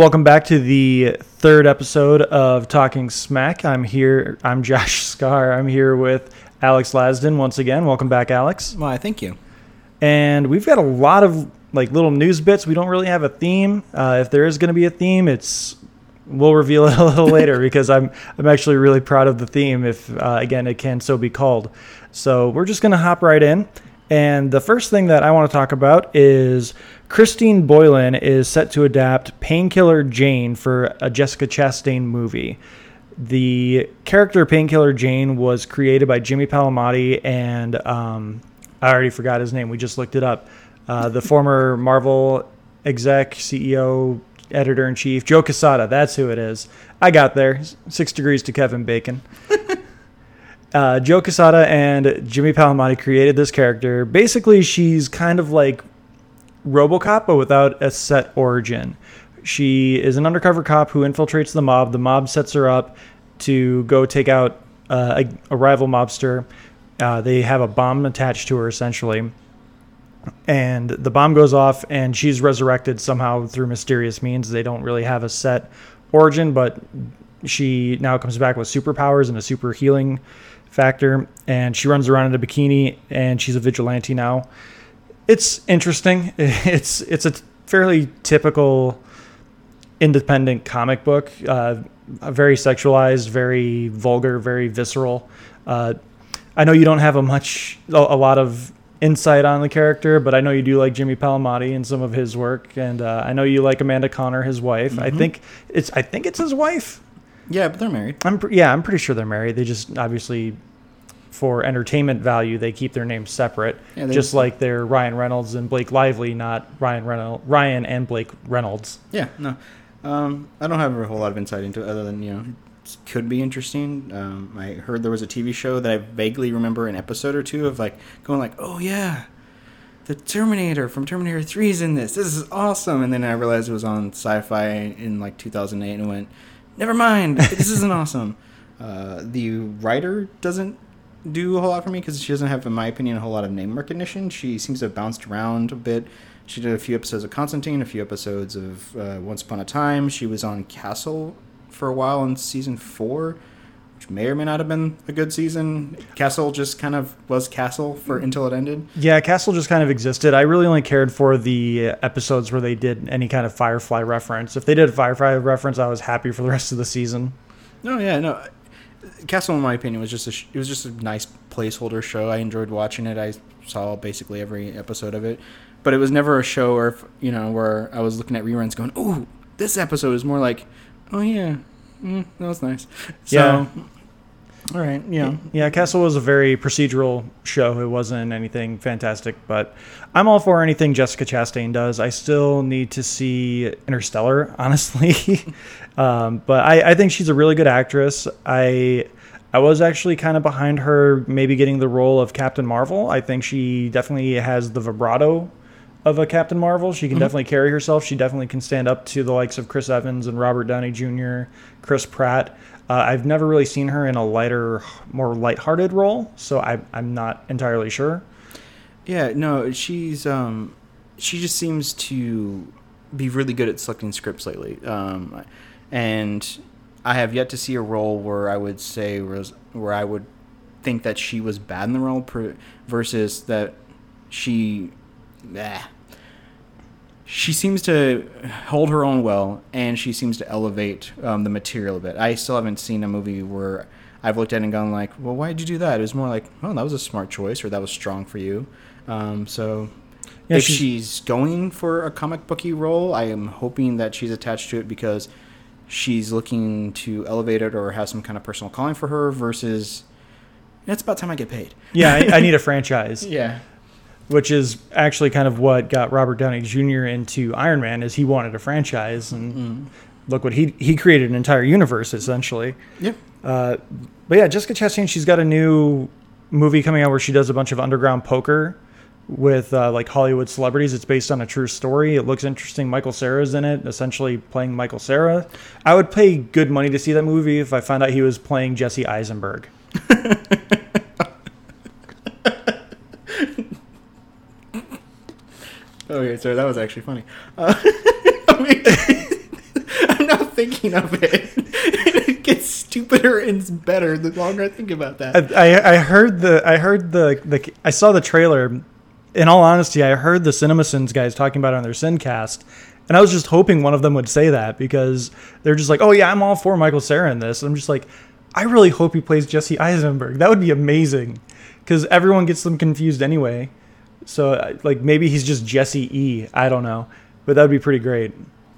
Welcome back to the third episode of Talking Smack. I'm here. I'm Josh Scar. I'm here with Alex Lasden once again. Welcome back, Alex. Why, thank you. And we've got a lot of like little news bits. We don't really have a theme. Uh, if there is going to be a theme, it's we'll reveal it a little later because I'm I'm actually really proud of the theme. If uh, again it can so be called. So we're just going to hop right in. And the first thing that I want to talk about is Christine Boylan is set to adapt Painkiller Jane for a Jessica Chastain movie. The character Painkiller Jane was created by Jimmy Palmiotti and um, I already forgot his name. We just looked it up. Uh, the former Marvel exec, CEO, editor in chief, Joe Quesada. That's who it is. I got there. Six degrees to Kevin Bacon. uh, Joe Quesada and Jimmy Palmiotti created this character. Basically, she's kind of like RoboCop, but without a set origin. She is an undercover cop who infiltrates the mob. The mob sets her up to go take out uh, a, a, rival mobster. Uh, they have a bomb attached to her, essentially. And the bomb goes off, and she's resurrected somehow through mysterious means. They don't really have a set origin, but she now comes back with superpowers and a super healing factor. And she runs around in a bikini, and she's a vigilante now it's interesting. It's it's a fairly typical independent comic book, uh, very sexualized, very vulgar, very visceral. Uh, I know you don't have a much a lot of insight on the character, but I know you do like Jimmy Palmiotti and some of his work, and uh, I know you like Amanda Conner, his wife. Mm-hmm. I think it's I think it's his wife. Yeah, but they're married. I'm yeah, I'm pretty sure they're married. They just obviously for entertainment value, they keep their names separate, yeah, just like they're Ryan Reynolds and Blake Lively, not Ryan Reynolds, Ryan and Blake Reynolds. Yeah, no, um, I don't have a whole lot of insight into it other than you know could be interesting. Um, I heard there was a TV show that I vaguely remember an episode or two of like going like, oh yeah, the Terminator from Terminator Three is in this. This is awesome. And then I realized it was on Sci-Fi in like 2008 and went, never mind, this isn't awesome. Uh, the writer doesn't do a whole lot for me because she doesn't have, in my opinion, a whole lot of name recognition. She seems to have bounced around a bit. She did a few episodes of Constantine, a few episodes of uh, Once Upon a Time. She was on Castle for a while in season four, which may or may not have been a good season. Castle just kind of was Castle for until it ended. Yeah, Castle just kind of existed. I really only cared for the episodes where they did any kind of Firefly reference. If they did a Firefly reference, I was happy for the rest of the season. No, yeah, no. Castle, in my opinion, was just a it was just a nice placeholder show. I enjoyed watching it. I saw basically every episode of it, but it was never a show or you know where I was looking at reruns going, "Oh, this episode is more like, oh yeah, mm, that was nice." So, yeah. All right, yeah, yeah. Castle was a very procedural show. It wasn't anything fantastic, but I'm all for anything Jessica Chastain does. I still need to see Interstellar, honestly, um, but I, I think she's a really good actress. I I was actually kind of behind her maybe getting the role of Captain Marvel. I think she definitely has the vibrato of a Captain Marvel. She can mm-hmm. definitely carry herself. She definitely can stand up to the likes of Chris Evans and Robert Downey Jr., Chris Pratt. Uh, I've never really seen her in a lighter, more lighthearted role, so I, I'm not entirely sure. Yeah, no, she's um, she just seems to be really good at selecting scripts lately, um, and I have yet to see a role where I would say was where I would think that she was bad in the role per, versus that she, eh, she seems to hold her own well, and she seems to elevate um, the material a bit. I still haven't seen a movie where I've looked at it and gone like, "Well, why did you do that?" It was more like, "Oh, that was a smart choice," or "That was strong for you." Um, so, yeah, if she's, she's going for a comic booky role, I am hoping that she's attached to it because she's looking to elevate it or have some kind of personal calling for her. Versus, it's about time I get paid. Yeah, I, I need a franchise. Yeah which is actually kind of what got Robert Downey Jr. into Iron Man, is he wanted a franchise, and mm. look what he he created an entire universe essentially. Yeah. Uh, but yeah, Jessica Chastain, she's got a new movie coming out where she does a bunch of underground poker with uh, like Hollywood celebrities. It's based on a true story. It looks interesting. Michael Cera's in it, essentially playing Michael Cera. I would pay good money to see that movie if I found out he was playing Jesse Eisenberg. Okay, sorry, that was actually funny. Uh, I mean, I'm not thinking of it. it gets stupider and better the longer I think about that. I, I, heard the I heard the, the I saw the trailer. In all honesty, I heard the CinemaSins guys talking about it on their Sincast, and I was just hoping one of them would say that because they're just like, "Oh yeah, I'm all for Michael Cera in this." And I'm just like, I really hope he plays Jesse Eisenberg. That would be amazing, because everyone gets them confused anyway. So uh, like maybe he's just Jesse E. I don't know, but that would be pretty great.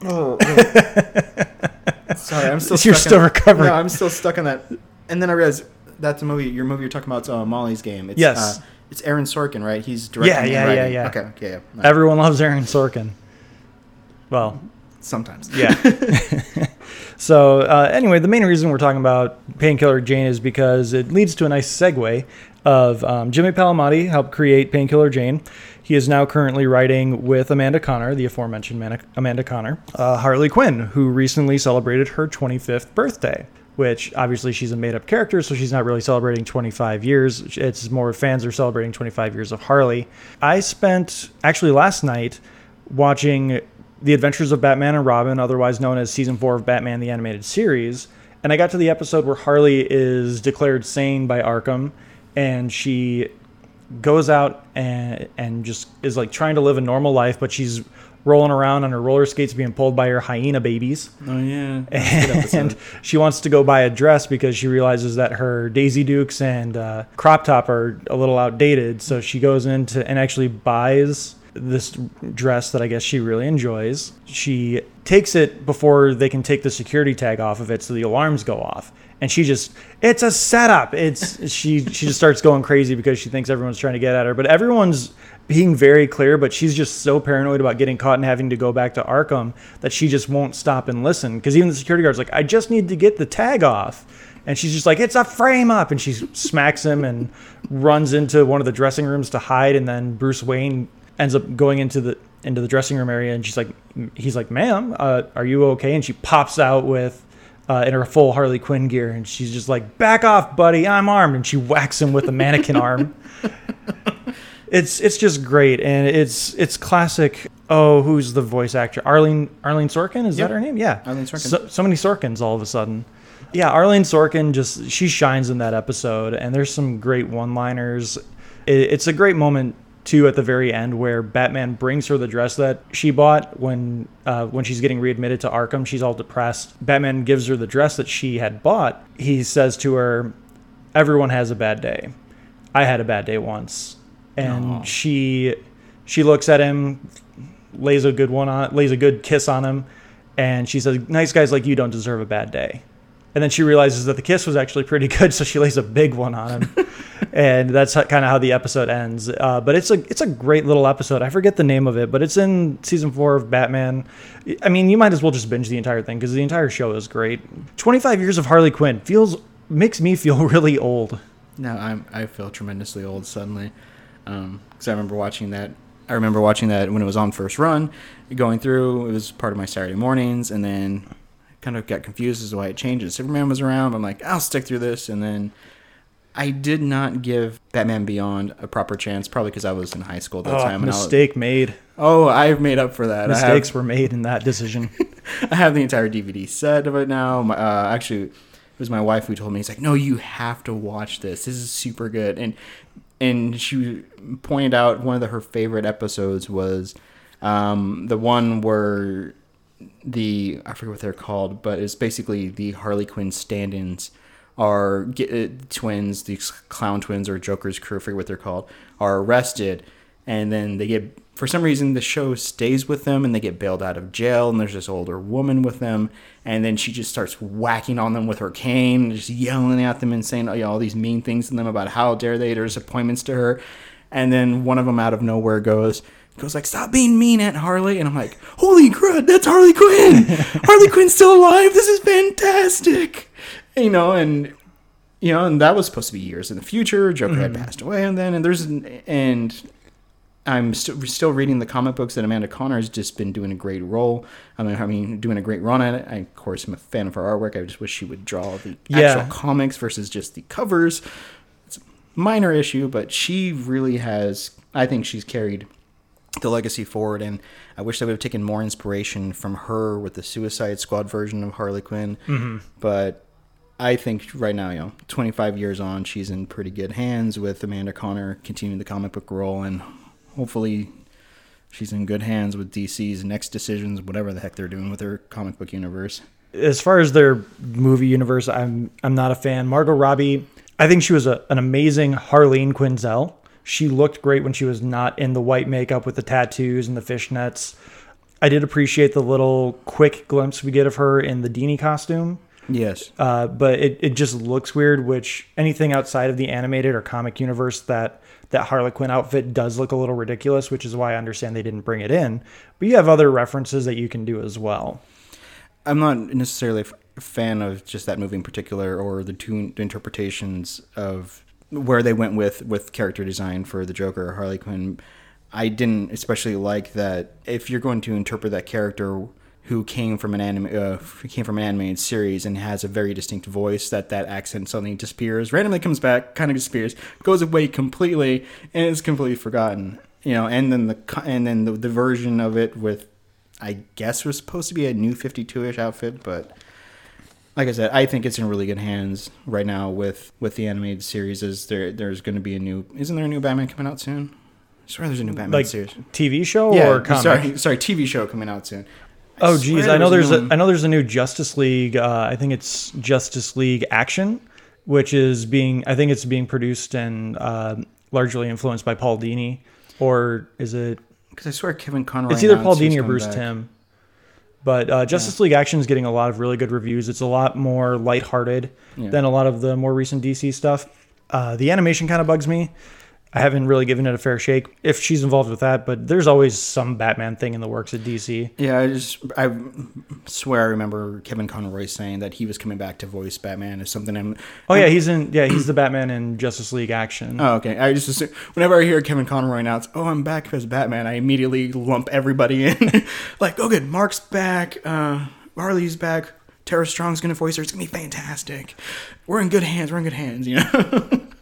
Oh, sorry, I'm still. You're stuck still in, recovering. No, I'm still stuck on that. And then I realized that's a movie. Your movie you're talking about is uh, Molly's Game. It's, Yes. uh, it's Aaron Sorkin, right? He's directing. Yeah, yeah, yeah, yeah. Okay, okay, yeah. No, Everyone loves Aaron Sorkin. Well, sometimes. Yeah. so uh, anyway, the main reason we're talking about Painkiller Jane is because it leads to a nice segue of um, Jimmy Palmiotti helped create Painkiller Jane. He is now currently writing with Amanda Conner, the aforementioned Amanda, Amanda Conner, uh, Harley Quinn, who recently celebrated her 25th birthday. Which obviously she's a made up character, so she's not really celebrating 25 years. It's more fans are celebrating 25 years of Harley. I spent actually last night watching The Adventures of Batman and Robin, otherwise known as season four of Batman the Animated Series. And I got to the episode where Harley is declared sane by Arkham and she goes out and and just is like trying to live a normal life, but she's rolling around on her roller skates being pulled by her hyena babies. Oh yeah. And she wants to go buy a dress because she realizes that her Daisy Dukes and uh, crop top are a little outdated. So she goes into and actually buys this dress that I guess she really enjoys. She takes it before they can take the security tag off of it, so the alarms go off. And she just, it's a setup. It's she she just starts going crazy because she thinks everyone's trying to get at her, but everyone's being very clear. But she's just so paranoid about getting caught and having to go back to Arkham that she just won't stop and listen. Because even the security guard's like, I just need to get the tag off. And she's just like, it's a frame up. And she smacks him and runs into one of the dressing rooms to hide. And then Bruce Wayne ends up going into the into the dressing room area. And she's like, he's like, ma'am, uh, are you okay? And she pops out with uh, in her full Harley Quinn gear. And she's just like, back off, buddy. I'm armed. And she whacks him with a mannequin arm. It's it's just great, and it's it's classic. Oh, who's the voice actor? Arlene Arlene Sorkin is Yep. that her name? Yeah, Arlene Sorkin. So, so many Sorkins all of a sudden. Yeah, Arlene Sorkin just she shines in that episode, and there's some great one-liners. It, it's a great moment too at the very end where Batman brings her the dress that she bought when uh, when she's getting readmitted to Arkham. She's all depressed. Batman gives her the dress that she had bought. He says to her, "Everyone has a bad day. I had a bad day once." And Aw. she she looks at him, lays a good one on, lays a good kiss on him, and she says, "Nice guys like you don't deserve a bad day." And then she realizes that the kiss was actually pretty good, so she lays a big one on him, and that's kind of how the episode ends. Uh, but it's a it's a great little episode. I forget the name of it, but it's in season four of Batman. I mean, you might as well just binge the entire thing because the entire show is great. Twenty five years of Harley Quinn feels makes me feel really old. No, I'm I feel tremendously old suddenly, because I remember watching that. I remember watching that when it was on first run, going through. It was part of my Saturday mornings, and then kind of got confused as to why it changes. Superman was around. I'm like, I'll stick through this, and then I did not give Batman Beyond a proper chance, probably because I was in high school at that Oh, time. and was- mistake made. oh, I've made up for that. I have- Mistakes were made in that decision. I have the entire DVD set of it now. My, uh, actually, it was my wife who told me. He's like, "No, you have to watch this. This is super good." And and she pointed out one of the, her favorite episodes was um, the one where the I forget what they're called, but it's basically the Harley Quinn stand-ins are get, uh, twins, these clown twins or Joker's crew, I forget what they're called, are arrested, and then they get for some reason the show stays with them and they get bailed out of jail and there's this older woman with them. And then she just starts whacking on them with her cane just yelling at them and saying you know, all these mean things to them about how dare they there's appointments to her. And then one of them out of nowhere goes goes like stop being mean aunt harley and i'm like holy crud that's harley quinn harley quinn's still alive this is fantastic you know and you know and that was supposed to be years in the future joker had mm-hmm. passed away and then and there's an, and I'm st- still reading the comic books that Amanda Conner has just been doing a great role. I mean, I mean, doing a great run at it. I, of course, I'm a fan of her artwork. I just wish she would draw the Yeah. actual comics versus just the covers. It's a minor issue, but she really has. I think she's carried the legacy forward. And I wish they would have taken more inspiration from her with the Suicide Squad version of Harley Quinn. Mm-hmm. But I think right now, you know, 25 years on, she's in pretty good hands with Amanda Conner continuing the comic book role, and hopefully she's in good hands with DC's next decisions, whatever the heck they're doing with her comic book universe. As far as their movie universe, I'm I'm not a fan. Margot Robbie, I think she was a, an amazing Harleen Quinzel. She looked great when she was not in the white makeup with the tattoos and the fishnets. I did appreciate the little quick glimpse we get of her in the Dini costume. Yes. Uh, but it, it just looks weird, which anything outside of the animated or comic universe that that Harley Quinn outfit does look a little ridiculous, which is why I understand they didn't bring it in. But you have other references that you can do as well. I'm not necessarily a fan of just that movie in particular or the two interpretations of where they went with with character design for the Joker or Harley Quinn. I didn't especially like that if you're going to interpret that character who came from an anime uh, came from an animated series and has a very distinct voice that that accent suddenly disappears randomly comes back kind of disappears goes away completely and is completely forgotten you know and then the and then the, the version of it with I guess was supposed to be a new 52ish outfit but like I said, I think it's in really good hands right now with with the animated series. Is there? There's going to be a new. Isn't there a new Batman coming out soon? I swear there's a new Batman Like series. TV show Yeah, or comic? sorry, sorry, TV show coming out soon. I Oh geez, I know there's a new I know there's a new Justice League. Uh, I think it's Justice League Action, which is being I think it's being produced and uh, largely influenced by Paul Dini, or is it? because I swear Kevin Conroy. It's either Paul announced he was Dini or Bruce back. Timm. But uh, Justice League Action is getting a lot of really good reviews. It's a lot more lighthearted Yeah. than a lot of the more recent DC stuff. Uh, the animation kind of bugs me. I haven't really given it a fair shake if she's involved with that, but there's always some Batman thing in the works at DC. Yeah, I just I swear I remember Kevin Conroy saying that he was coming back to voice Batman as something. I'm, Oh yeah, he's in. Yeah, he's the Batman in Justice League Action. Oh, okay. I just assume, whenever I hear Kevin Conroy announce, "Oh, I'm back as Batman," I immediately lump everybody in. like, oh, good, Mark's back, uh, Harley's back, Tara Strong's gonna voice her. It's gonna be fantastic. We're in good hands. We're in good hands. You know.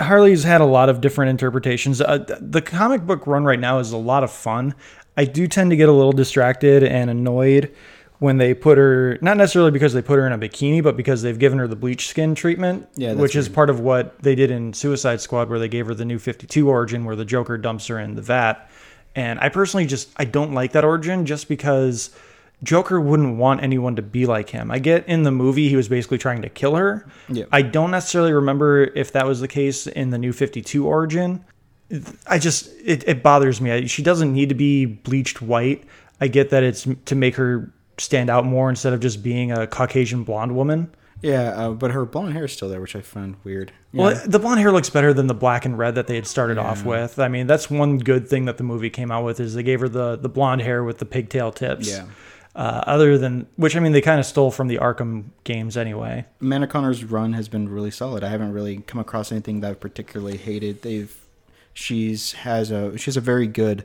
Harley's had a lot of different interpretations. Uh, the comic book run right now is a lot of fun. I do tend to get a little distracted and annoyed when they put her, not necessarily because they put her in a bikini, but because they've given her the bleach skin treatment, Yeah, which is part of what they did in Suicide Squad, where they gave her the new 52 origin, where the Joker dumps her in the vat. And I personally just, I don't like that origin just because Joker wouldn't want anyone to be like him. I get in the movie he was basically trying to kill her. Yeah. I don't necessarily remember if that was the case in the new 52 origin. I just it, it bothers me. I- She doesn't need to be bleached white. I get that it's to make her stand out more instead of just being a Caucasian blonde woman. yeah, uh, but her blonde hair is still there, which I find weird. Yeah. Well, the blonde hair looks better than the black and red that they had started off with. I mean, that's one good thing that the movie came out with is they gave her the the blonde hair with the pigtail tips. Yeah. Uh, other than which, I mean, they kind of stole from the Arkham games anyway. Amanda Conner's run has been really solid. I haven't really come across anything that I've particularly hated. They've she's has a she has a very good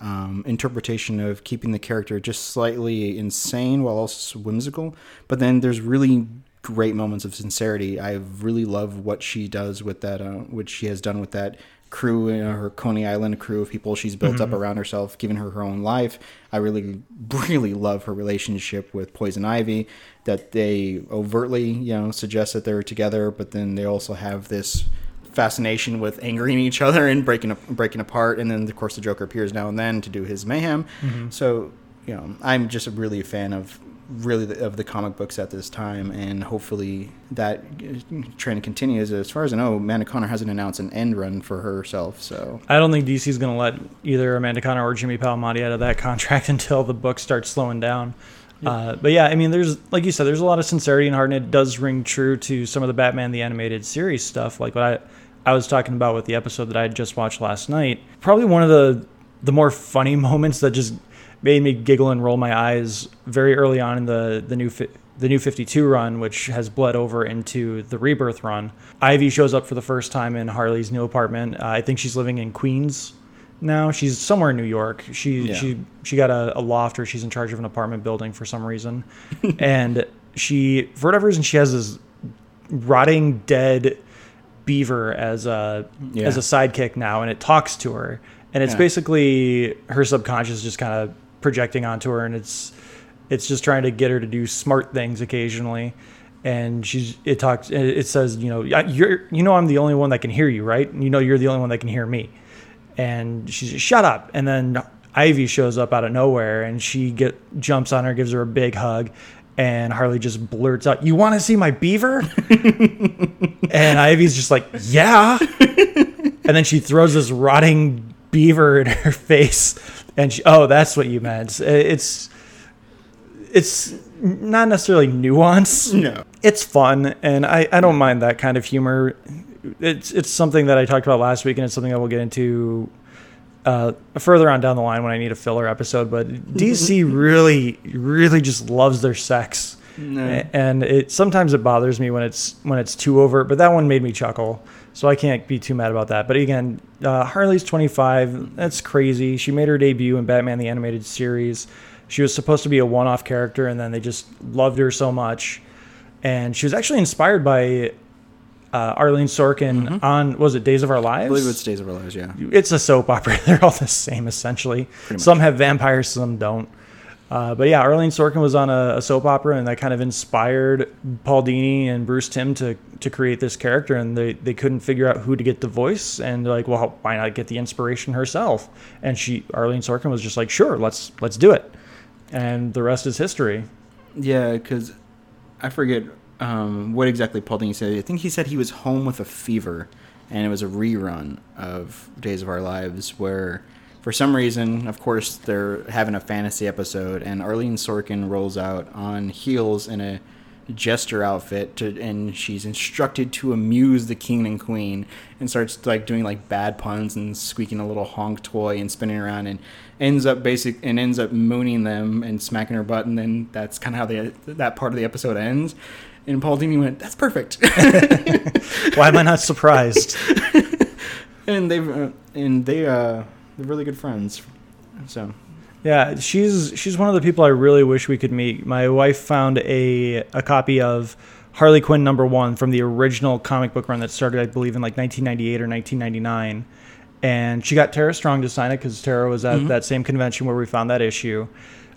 um, interpretation of keeping the character just slightly insane while also whimsical. But then there's really great moments of sincerity. I really love what she does with that, uh, what she has done with that crew, uh, her Coney Island crew of people she's built up around herself, giving her her own life. I really, really love her relationship with Poison Ivy. That they overtly, you know, suggest that they're together, but then they also have this fascination with angering each other and breaking breaking apart. And then, of course, the Joker appears now and then to do his mayhem. So, you know, I'm just really a fan of really the, of the comic books at this time, and hopefully that uh, trend continues. As far as I know, Amanda Conner hasn't announced an end run for herself, so I don't think DC's going to let either Amanda Conner or Jimmy Palmiotti out of that contract until the book starts slowing down. Uh, but yeah, I mean, there's like you said, there's a lot of sincerity and heart, and it does ring true to some of the Batman the animated series stuff, like what I I was talking about with the episode that I had just watched last night. Probably one of the the more funny moments that just made me giggle and roll my eyes very early on in the the new fi- the new 52 run, which has bled over into the Rebirth run. Ivy shows up for the first time in Harley's new apartment. Uh, I think she's living in Queens now. She's somewhere in New York. She Yeah. she she got a, a loft or she's in charge of an apartment building for some reason, and she for whatever reason she has this rotting dead beaver as a Yeah. as a sidekick now, and it talks to her. and it's Yeah. basically her subconscious just kind of projecting onto her, and it's it's just trying to get her to do smart things occasionally. And she's it talks it says you know "Yeah, you're you know I'm the only one that can hear you right? And you know you're the only one that can hear me. And she's just shut up. And then ivy shows up out of nowhere and she get jumps on her gives her a big hug and harley just blurts out you want to see my beaver? And ivy's just like yeah. And then she throws this rotting beaver in her face and she, oh that's what you meant. It's it's not necessarily nuance No. it's fun and I, I don't mind that kind of humor. It's it's something that i talked about last week and it's something that we'll get into uh, further on down the line when i need a filler episode but dc really really just loves their sex. No. And it sometimes it bothers me when it's when it's too overt but that one made me chuckle so i can't be too mad about that but again uh, harley's 25 that's crazy she made her debut in batman the animated series she was supposed to be a one-off character and then they just loved her so much and she was actually inspired by uh, arlene sorkin on was it days of our lives I believe it's Days of Our Lives, yeah. it's a soap opera. They're all the same essentially. Some have vampires, some don't. Uh, but yeah, Arlene Sorkin was on a, a soap opera, and that kind of inspired Paul Dini and Bruce Timm to to create this character. And they, they couldn't figure out who to get the voice, and like, well, why not get the inspiration herself? And she, Arlene Sorkin, was just like, sure, let's let's do it. And the rest is history. Yeah, because I forget um, what exactly Paul Dini said. I think he said he was home with a fever, and it was a rerun of Days of Our Lives where, for some reason, of course, they're having a fantasy episode, and Arlene Sorkin rolls out on heels in a jester outfit to, and she's instructed to amuse the king and queen and starts like doing like bad puns and squeaking a little honk toy and spinning around and ends up basic and ends up mooning them and smacking her butt and then that's kind of how the that part of the episode ends and Paul Dini went that's perfect Why am I not surprised? and they've uh, and they uh they're really good friends so Yeah, she's she's one of the people I really wish we could meet. My wife found a a copy of Harley Quinn number one from the original comic book run that started, I believe, in like 1998 or 1999, and she got Tara Strong to sign it because Tara was at that same convention where we found that issue.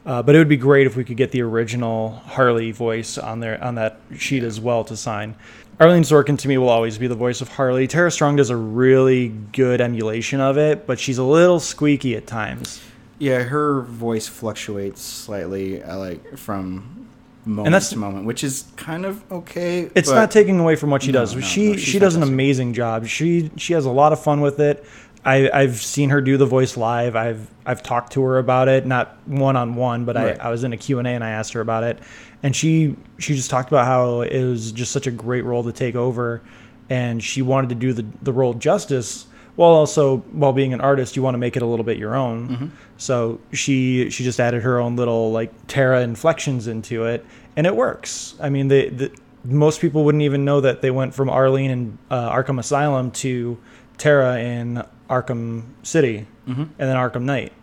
Uh, but it would be great if we could get the original Harley voice on there on that sheet as well to sign. Arlene Sorkin to me will always be the voice of Harley. Tara Strong does a really good emulation of it, but she's a little squeaky at times. yeah her voice fluctuates slightly uh, like from moment that's- to moment which is kind of okay It's not taking away from what she No, does. no, she no, she does an amazing job. She she has a lot of fun with it. I, I've seen her do the voice live. I've I've talked to her about it, not one on one, but Right. I, I was in a Q and A and I asked her about it, and she she just talked about how it was just such a great role to take over, and she wanted to do the the role justice while also while being an artist, you want to make it a little bit your own. Mm-hmm. So she she just added her own little like Tara inflections into it, and it works. I mean, they, the most people wouldn't even know that they went from Arlene in uh, Arkham Asylum to Tara in Arkham City, Mm-hmm. and then Arkham Knight.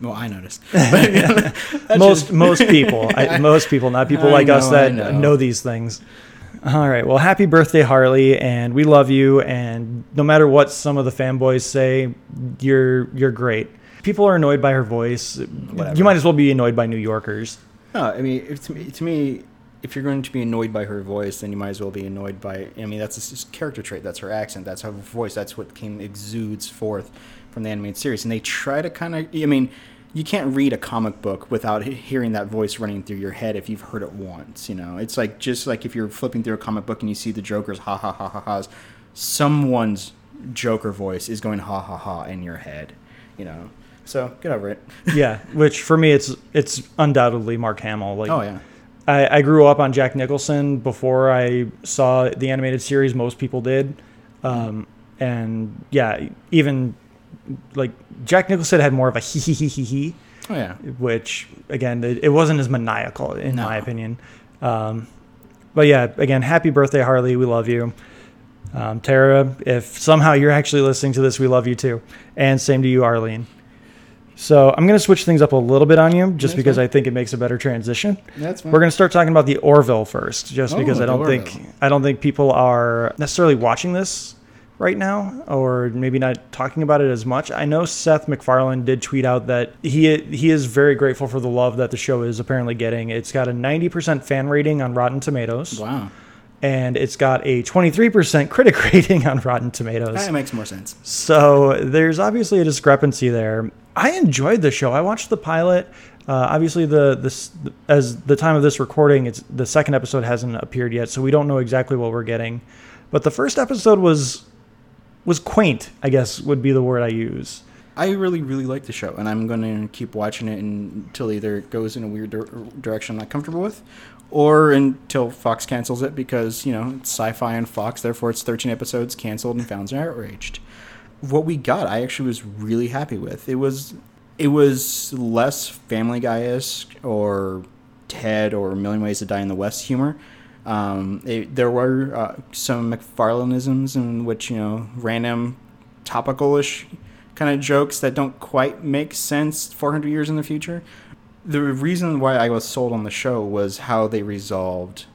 well I noticed most most people, I, most people, not people I like us know, I that know. know. these things. All right. Well, happy birthday, Harley, and we love you. And no matter what some of the fanboys say, you're you're great. People are annoyed by her voice. Whatever. You might as well be annoyed by New Yorkers. No, I mean, to, me, to me, if you're going to be annoyed by her voice, then you might as well be annoyed by. I mean, that's a character trait. That's her accent. That's her voice. That's what came exudes forth from the animated series. And they try to kind of. I mean, you can't read a comic book without hearing that voice running through your head if you've heard it once. You know, it's like just like if you're flipping through a comic book and you see the Joker's ha ha ha ha ha's. Someone's Joker voice is going ha ha ha in your head. You know, so get over it. yeah, which for me it's it's undoubtedly Mark Hamill. Like oh yeah. I, I grew up on Jack Nicholson before I saw the animated series. Most people did, um, and yeah, even like Jack Nicholson had more of a hee hee hee hee hee, Oh yeah. which again it, it wasn't as maniacal in No. my opinion. Um, but yeah, again, happy birthday, Harley. We love you. Um, Tara, if somehow you're actually listening to this, we love you too. And same to you, Arlene. So I'm going to switch things up a little bit on you just That's because fine. I think it makes a better transition. That's fine. We're going to start talking about the Orville first, just Oh, because I don't think I don't think people are necessarily watching this right now, or maybe not talking about it as much. I know Seth MacFarlane did tweet out that he he is very grateful for the love that the show is apparently getting. It's got a 90% fan rating on Rotten Tomatoes. Wow. And it's got a 23% critic rating on Rotten Tomatoes. That makes more sense. So there's obviously a discrepancy there. I enjoyed the show. I watched the pilot. Uh, obviously, the this as the time of this recording, it's the second episode hasn't appeared yet, so we don't know exactly what we're getting. But the first episode was was quaint. I guess would be the word I use. I really, really like the show, and I'm going to keep watching it until either it goes in a weird dir- direction I'm not comfortable with, or until Fox cancels it because you know it's sci-fi and Fox, therefore it's 13 episodes canceled and fans are outraged. What we got, I actually was really happy with. It was it was less Family Guy esque or Ted or Million Ways to Die in the West humor. Um, it, there were uh, some MacFarlaneisms in which you know random topical-ish kind of jokes that don't quite make sense 400 years in the future. The reason why I was sold on the show was how they resolved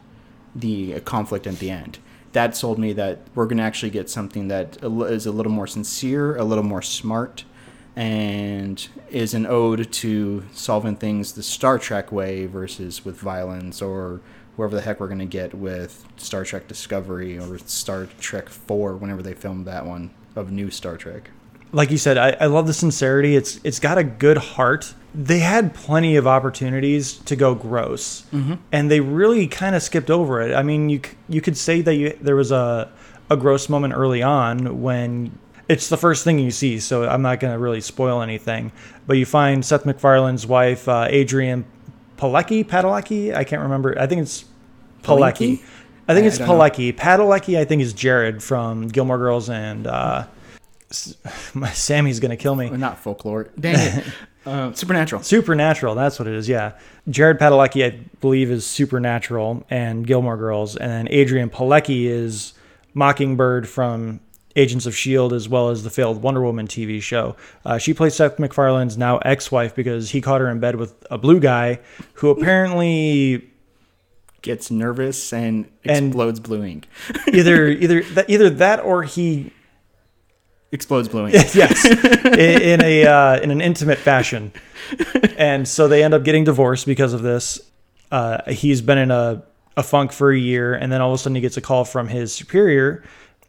the conflict at the end. That sold me that we're going to actually get something that is a little more sincere, a little more smart, and is an ode to solving things the Star Trek way versus with violence or whoever the heck we're going to get with Star Trek Discovery or Star Trek 4 whenever they filmed that one of new Star Trek. Like you said, I, I love the sincerity. It's it's got a good heart. They had plenty of opportunities to go gross, mm-hmm. and they really kind of skipped over it. I mean, you you could say that you, there was a a gross moment early on when it's the first thing you see, so I'm not going to really spoil anything. But you find Seth MacFarlane's wife, uh, Adrianne Palicki, Padalecki. I can't remember. I think it's Palicki. I think I, it's Palicki. Padalecki, I think, is Jared from Gilmore Girls, and uh, Sammy's gonna kill me. not folklore. Dang it. Uh, supernatural. Supernatural. That's what it is. Yeah. Jared Padalecki, I believe, is Supernatural and Gilmore Girls, and then Adrianne Palicki is Mockingbird from Agents of S.H.I.E.L.D., as well as the failed Wonder Woman TV show. Uh, she plays Seth MacFarlane's now ex wife because he caught her in bed with a blue guy who apparently gets nervous and explodes and blue ink. either either that, either that or he explodes blue ink. yes, in, in, a uh, in an intimate fashion, and so they end up getting divorced because of this. Uh, he's been in a a funk for a year, and then all of a sudden he gets a call from his superior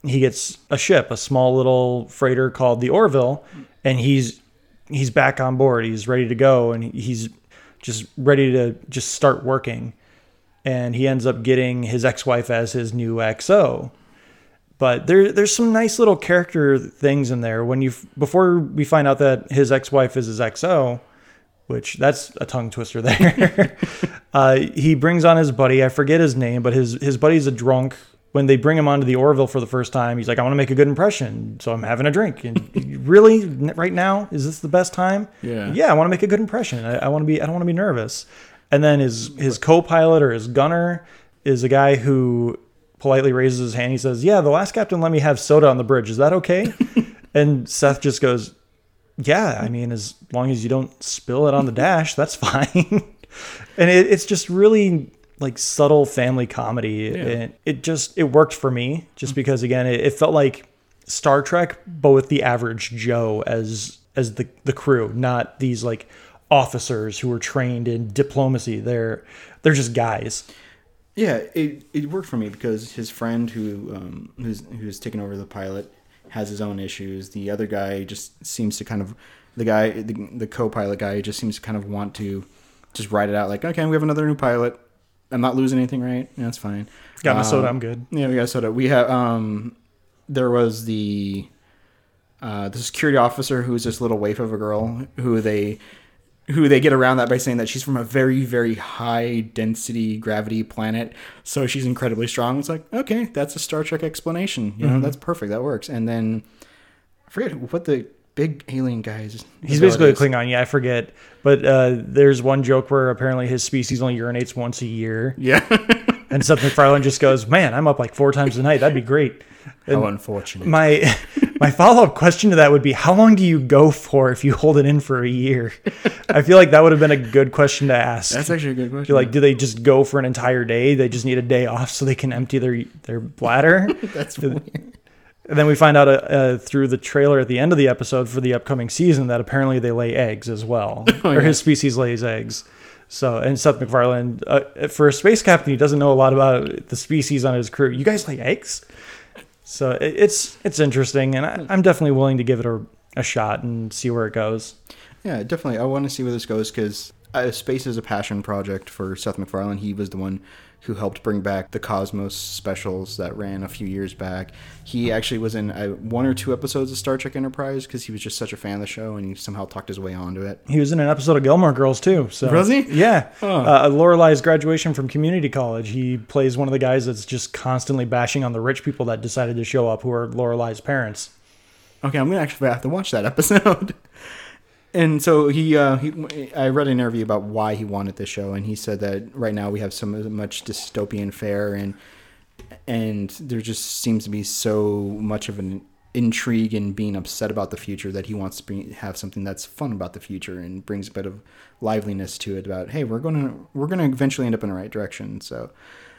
he gets a ship, a small little freighter called the Orville, and he's he's back on board. He's ready to go, and he's just ready to just start working. And he ends up getting his ex-wife as his new XO. But there, there's some nice little character things in there. When you before we find out that his ex-wife is his XO, which that's a tongue twister there. uh, he brings on his buddy. I forget his name, but his his buddy's a drunk when they bring him onto the Orville for the first time, he's like, I want to make a good impression. So I'm having a drink. And really, right now, is this the best time? Yeah. Yeah, I want to make a good impression. I, I want to be, I don't want to be nervous. And then his, his co pilot or his gunner is a guy who politely raises his hand. He says, Yeah, the last captain let me have soda on the bridge. Is that okay? and Seth just goes, Yeah, I mean, as long as you don't spill it on the dash, that's fine. and it, it's just really like subtle family comedy. Yeah. It, it just it worked for me just mm-hmm. because again it, it, felt like Star Trek, but with the average Joe as as the the crew, not these like officers who were trained in diplomacy. They're they're just guys. Yeah, it, it worked for me because his friend who um, who's who's taken over the pilot has his own issues. The other guy just seems to kind of the guy the, the co-pilot guy just seems to kind of want to just write it out like okay we have another new pilot I'm not losing anything, right? Yeah, that's fine. Got my um, soda. I'm good. Yeah, we got soda. We have um, there was the uh, the security officer who's this little waif of a girl who they who they get around that by saying that she's from a very very high density gravity planet, so she's incredibly strong. It's like okay, that's a Star Trek explanation. You know, mm-hmm. that's perfect. That works. And then I forget what the big alien guys. He's basically a Klingon. Yeah, I forget. But uh, there's one joke where apparently his species only urinates once a year. Yeah. and Seth MacFarlane just goes, "Man, I'm up like four times a night. That'd be great." And how unfortunate. My my follow up question to that would be, how long do you go for if you hold it in for a year? I feel like that would have been a good question to ask. That's actually a good question. You're like, do they just go for an entire day? They just need a day off so they can empty their their bladder. That's weird And then we find out uh, uh, through the trailer at the end of the episode for the upcoming season that apparently they lay eggs as well, Oh, or his species lays eggs. So, and Seth MacFarlane, uh, for a space captain, he doesn't know a lot about the species on his crew. You guys lay eggs, so it, it's it's interesting, and I, I'm definitely willing to give it a, a shot and see where it goes. Yeah, definitely. I want to see where this goes because uh, space is a passion project for Seth MacFarlane. He was the one who helped bring back the Cosmos specials that ran a few years back. He actually was in uh, one or two episodes of Star Trek Enterprise because he was just such a fan of the show and he somehow talked his way onto it. He was in an episode of Gilmore Girls too. So Was he? Yeah. Huh. Uh, Lorelai's graduation from community college. He plays one of the guys that's just constantly bashing on the rich people that decided to show up, who are Lorelai's parents. Okay, I'm gonna actually have to watch that episode. and so he, uh, he, I read an interview about why he wanted this show, and he said that right now we have so much dystopian fare, and and there just seems to be so much of an intrigue and being upset about the future that he wants to be, have something that's fun about the future and brings a bit of liveliness to it. About hey, we're gonna we're gonna eventually end up in the right direction. So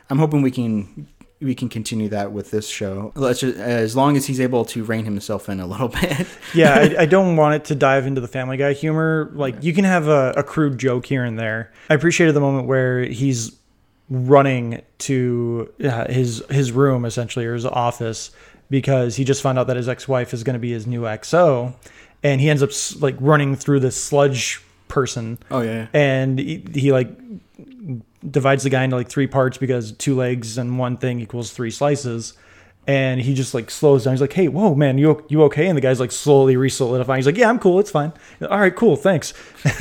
I'm hoping we can we can continue that with this show. Let's just, as long as he's able to rein himself in a little bit. Yeah, I, I don't want it to dive into the Family Guy humor. Like you can have a, a crude joke here and there. I appreciated the moment where he's running to uh, his his room essentially or his office because he just found out that his ex-wife is going to be his new XO, and he ends up like running through this sludge person Oh yeah. and he, he like divides the guy into like three parts because two legs and one thing equals three slices. And he just like slows down. He's like hey whoa man you you okay? And the guy's like slowly re-solidifying. He's like yeah i'm cool. It's fine. All right cool. Thanks.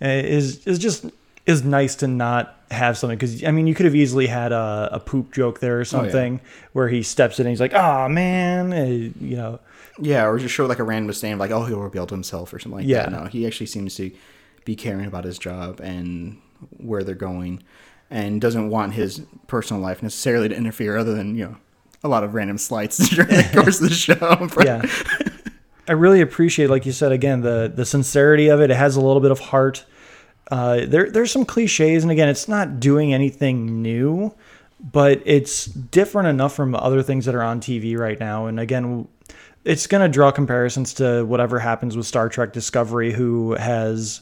And is is just is nice to not have something because i mean you could have easily had a, a poop joke there or something where he steps in and he's like oh man. Eh, you know. Yeah, or just show like a random stand like, oh, he'll reveal to himself or something like Yeah. that. No, he actually seems to be caring about his job and where they're going, and doesn't want his personal life necessarily to interfere, other than you know a lot of random slights during the course of the show. yeah. I really appreciate like you said again the the sincerity of it. It has a little bit of heart. Uh, there there's some cliches and again it's not doing anything new but it's different enough from other things that are on tv right now. And again it's going to draw comparisons to whatever happens with star trek discovery who has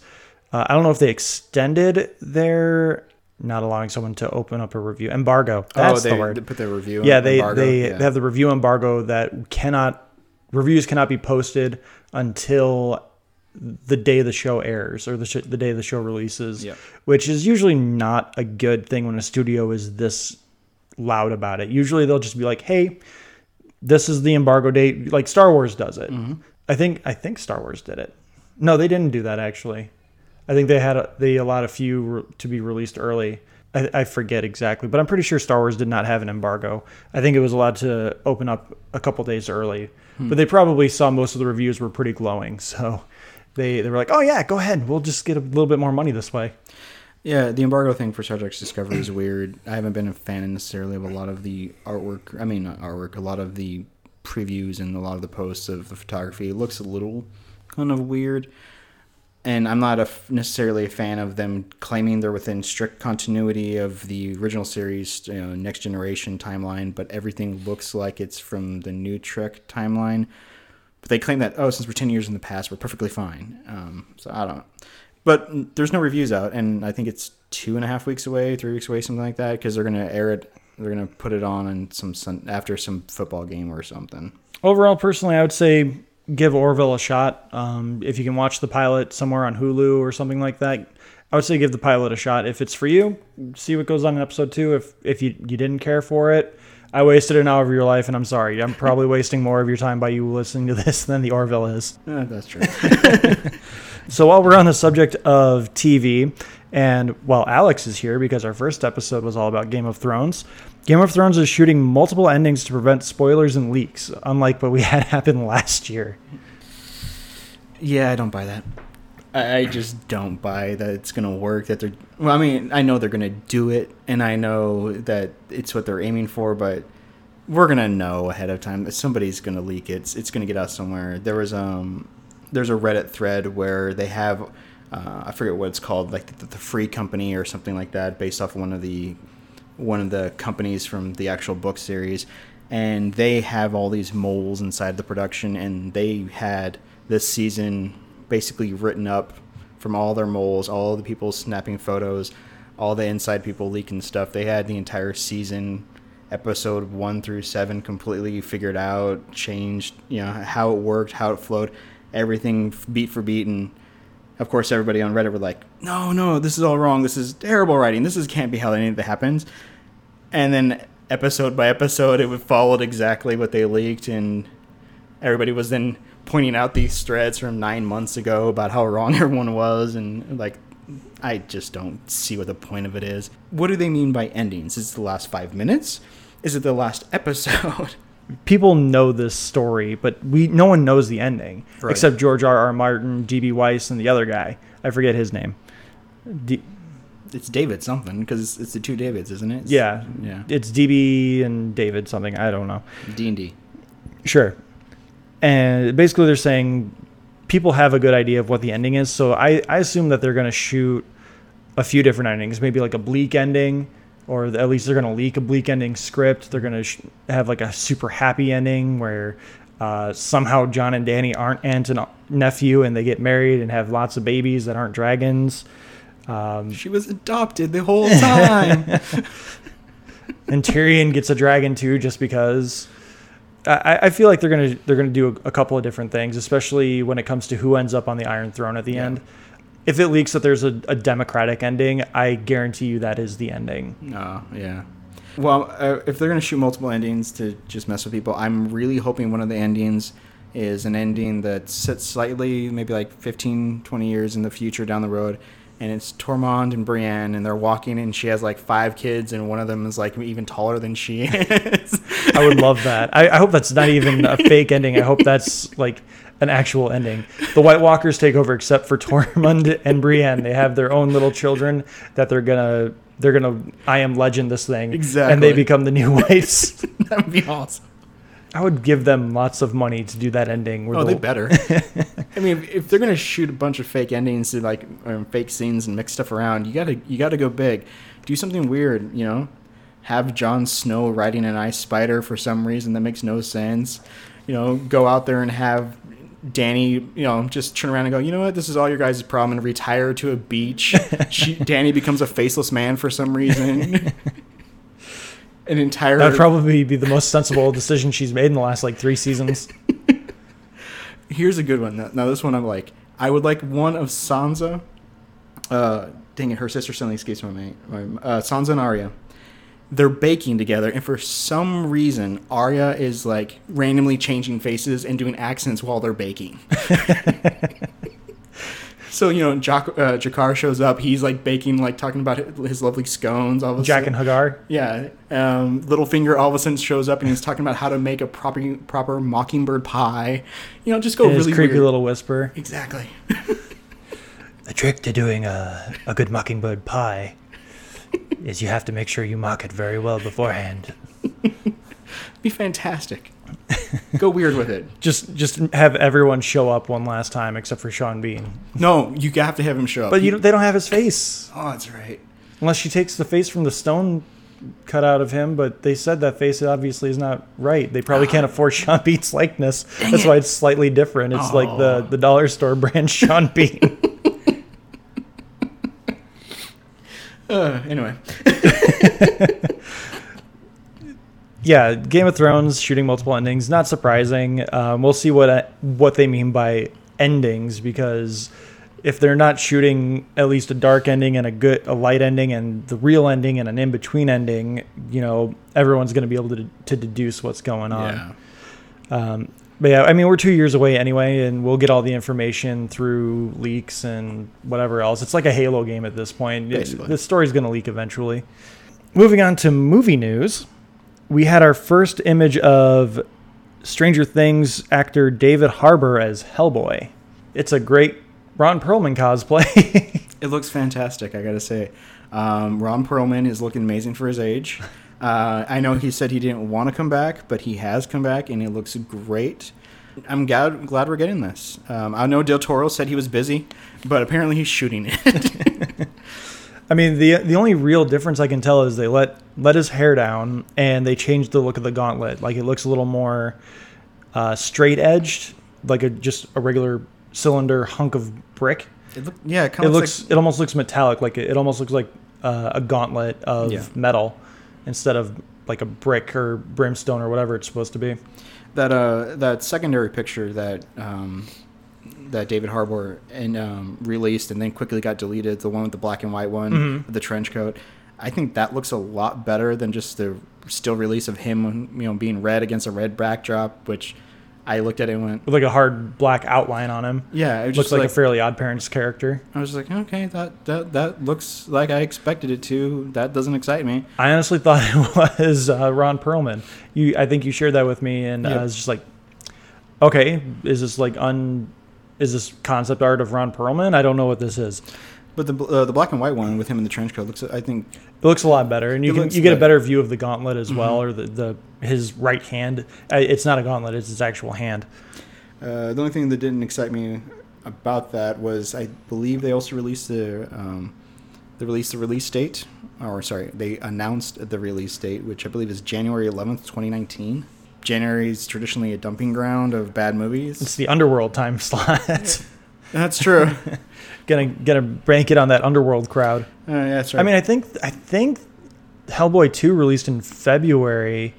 uh, i don't know if they extended their not allowing someone to open up a review embargo that's oh, they, the word they put their review. yeah, they embargo. they, Yeah. they have the review embargo that cannot reviews cannot be posted until the day the show airs or the sh- the day the show releases, Yep. which is usually not a good thing when a studio is this loud about it. Usually they'll just be like, "Hey, this is the embargo date." Like Star Wars does it. Mm-hmm. I think I think Star Wars did it. No, they didn't do that actually. I think they had a, they allowed a few re- to be released early. I, I forget exactly, but I'm pretty sure Star Wars did not have an embargo. I think it was allowed to open up a couple days early, hmm. but they probably saw most of the reviews were pretty glowing, so they they were like, "Oh yeah, go ahead. We'll just get a little bit more money this way." Yeah, the embargo thing for Star Trek Discovery is weird. I haven't been a fan necessarily of a lot of the artwork. I mean, not artwork. A lot of the previews and a lot of the posts of the photography. It looks a little kind of weird. And I'm not a f necessarily a fan of them claiming they're within strict continuity of the original series, you know, Next Generation timeline, but everything looks like it's from the new Trek timeline. But they claim that oh, since we're ten years in the past, we're perfectly fine. Um, so I don't. know. But there's no reviews out, and I think it's two and a half weeks away, three weeks away, something like that, because they're gonna air it. They're gonna put it on in some sun, after some football game or something. Overall, personally, I would say give Orville a shot. Um, if you can watch the pilot somewhere on Hulu or something like that, I would say give the pilot a shot. If it's for you, see what goes on in episode two. If if you you didn't care for it, I wasted an hour of your life, and I'm sorry. I'm probably wasting more of your time by you listening to this than the Orville is. That's true. So while we're on the subject of TV, and while Alex is here because our first episode was all about Game of Thrones, Game of Thrones is shooting multiple endings to prevent spoilers and leaks, unlike what we had happen last year. yeah, I don't buy that. I, just don't buy that it's gonna work. That they're well, I mean, I know they're gonna do it, and I know that it's what they're aiming for, but we're gonna know ahead of time that somebody's gonna leak it. It's, it's gonna get out somewhere. There was um, there's a Reddit thread where they have, uh, I forget what it's called, like the, the Free Company or something like that, based off one of the one of the companies from the actual book series, and they have all these moles inside the production, and they had this season basically written up from all their moles, all the people snapping photos, all the inside people leaking stuff. They had the entire season, episode one through seven, completely figured out, changed, you know, how it worked, how it flowed, everything beat for beat, and of course, everybody on Reddit were like, "No, no, this is all wrong. This is terrible writing. This is can't be how any of that happens." And then episode by episode, it would followed exactly what they leaked, and everybody was then pointing out these threads from nine months ago about how wrong everyone was, and like, I just don't see what the point of it is. What do they mean by endings? Is it the last five minutes? Is it the last episode? People know this story, but we no one knows the ending Right. except George R. R. Martin, D.B. Weiss, and the other guy. I forget his name. D- it's David something because it's the two Davids, isn't it? It's- yeah, yeah. it's DB and David something. I don't know. D and D. Sure. And basically, they're saying people have a good idea of what the ending is. So I, I assume that they're going to shoot a few different endings, maybe like a bleak ending, or at least they're going to leak a bleak ending script. They're going to sh- have like a super happy ending where uh, somehow Jon and Danny aren't aunt and nephew and they get married and have lots of babies that aren't dragons. Um, She was adopted the whole time. and Tyrion gets a dragon too, just because. I, I feel like they're gonna they're gonna do a, a couple of different things, especially when it comes to who ends up on the Iron Throne at the Yeah. end. If it leaks that there's a, a democratic ending, I guarantee you that is the ending. No, yeah. Well, uh, if they're going to shoot multiple endings to just mess with people, I'm really hoping one of the endings is an ending that sits slightly, maybe like 15, 20 years in the future down the road. And it's Tormund and Brienne, and they're walking, and she has like five kids, and one of them is like even taller than she is. I would love that. I, I hope that's not even a fake ending. I hope that's like an actual ending. The White Walkers take over, except for Tormund and Brienne. They have their own little children that they're gonna they're gonna I am legend this thing, exactly, and they become the new Whites. that would be awesome. I would give them lots of money to do that ending. where Oh, they better. I mean, if, they're gonna shoot a bunch of fake endings to like um, fake scenes and mix stuff around, you gotta you gotta go big. Do something weird, you know. Have Jon Snow riding an ice spider for some reason that makes no sense. You know, go out there and have Danny, you know, just turn around and go, you know what, this is all your guys' problem, and retire to a beach. she, Danny becomes a faceless man for some reason. An entire That would probably be the most sensible decision she's made in the last like three seasons. Here's a good one. Now, this one I'm like, I would like one of Sansa. Uh, dang it, her sister suddenly escapes my my- Uh, Sansa and Arya. They're baking together, and for some reason, Arya is like randomly changing faces and doing accents while they're baking. so you know, Jack, uh, Jakar shows up. He's like baking, like talking about his lovely scones. All of a Jack sudden- and Hagar. yeah, um, Littlefinger all of a sudden shows up and he's talking about how to make a proper proper mockingbird pie. You know, just go and really creepy weird. little whisper. Exactly. The trick to doing a, a good mockingbird pie is you have to make sure you mock it very well beforehand. Be fantastic. go weird with it. Just just have everyone show up one last time except for Sean Bean. No, you have to have him show up. But you don't, they don't have his face oh, that's right. unless she takes the face from the stone cut out of him. But they said that face obviously is not right. They probably can't ah. afford Sean Bean's likeness. That's why it's slightly different. It's like the Oh. the dollar store brand Sean Bean. Uh, anyway, yeah, Game of Thrones shooting multiple endings, not surprising. Um, we'll see what uh, what they mean by endings because if they're not shooting at least a dark ending and a good a light ending and the real ending and an in between ending, you know, everyone's going to be able to to deduce what's going on. yeah. Um, but yeah, I mean, we're two years away anyway, and we'll get all the information through leaks and whatever else. It's like a Halo game at this point. It- Basically. the story's going to leak eventually. Moving on to movie news, we had our first image of Stranger Things actor David Harbour as Hellboy. It's a great Ron Perlman cosplay. It looks fantastic, I gotta say. Um, Ron Perlman is looking amazing for his age. Uh, I know he said he didn't want to come back, but he has come back, and it looks great. I'm glad, glad we're getting this. Um, I know Del Toro said he was busy, but apparently he's shooting it. I mean, the the only real difference I can tell is they let let his hair down and they changed the look of the gauntlet. Like it looks a little more uh, straight edged, like a just a regular cylinder hunk of brick. It look, yeah, it, It looks like, it almost looks metallic. Like it, it almost looks like uh, a gauntlet of Yeah. metal instead of like a brick or brimstone or whatever it's supposed to be. that uh that secondary picture that um that David Harbour and um, released and then quickly got deleted, the one with the black and white one, Mhm. the trench coat. I think that looks a lot better than just the still release of him, you know, being red against a red backdrop, which I looked at it and went, With like a hard black outline on him. yeah, it Looks like, like, a Fairly Odd Parents character. I was like, okay, that, that that looks like I expected it to. That doesn't excite me. I honestly thought it was uh, Ron Perlman. You, I think you shared that with me, and uh, I was just like, okay, is this like un, is this concept art of Ron Perlman? I don't know what this is. But the uh, the black and white one with him in the trench coat looks, I think, It looks a lot better, and you can looks you get a better. view of the gauntlet as well, or the, the his right hand. Uh, It's not a gauntlet; it's his actual hand. Uh, the only thing that didn't excite me about that was I believe they also released the um, they released the release date, or sorry, they announced the release date, which I believe is January eleventh, twenty nineteen. January is traditionally a dumping ground of bad movies. It's the underworld time slot. That's true. gonna gonna bank it on that underworld crowd. Uh, yeah, that's right. I mean, I think I think Hellboy two released in February.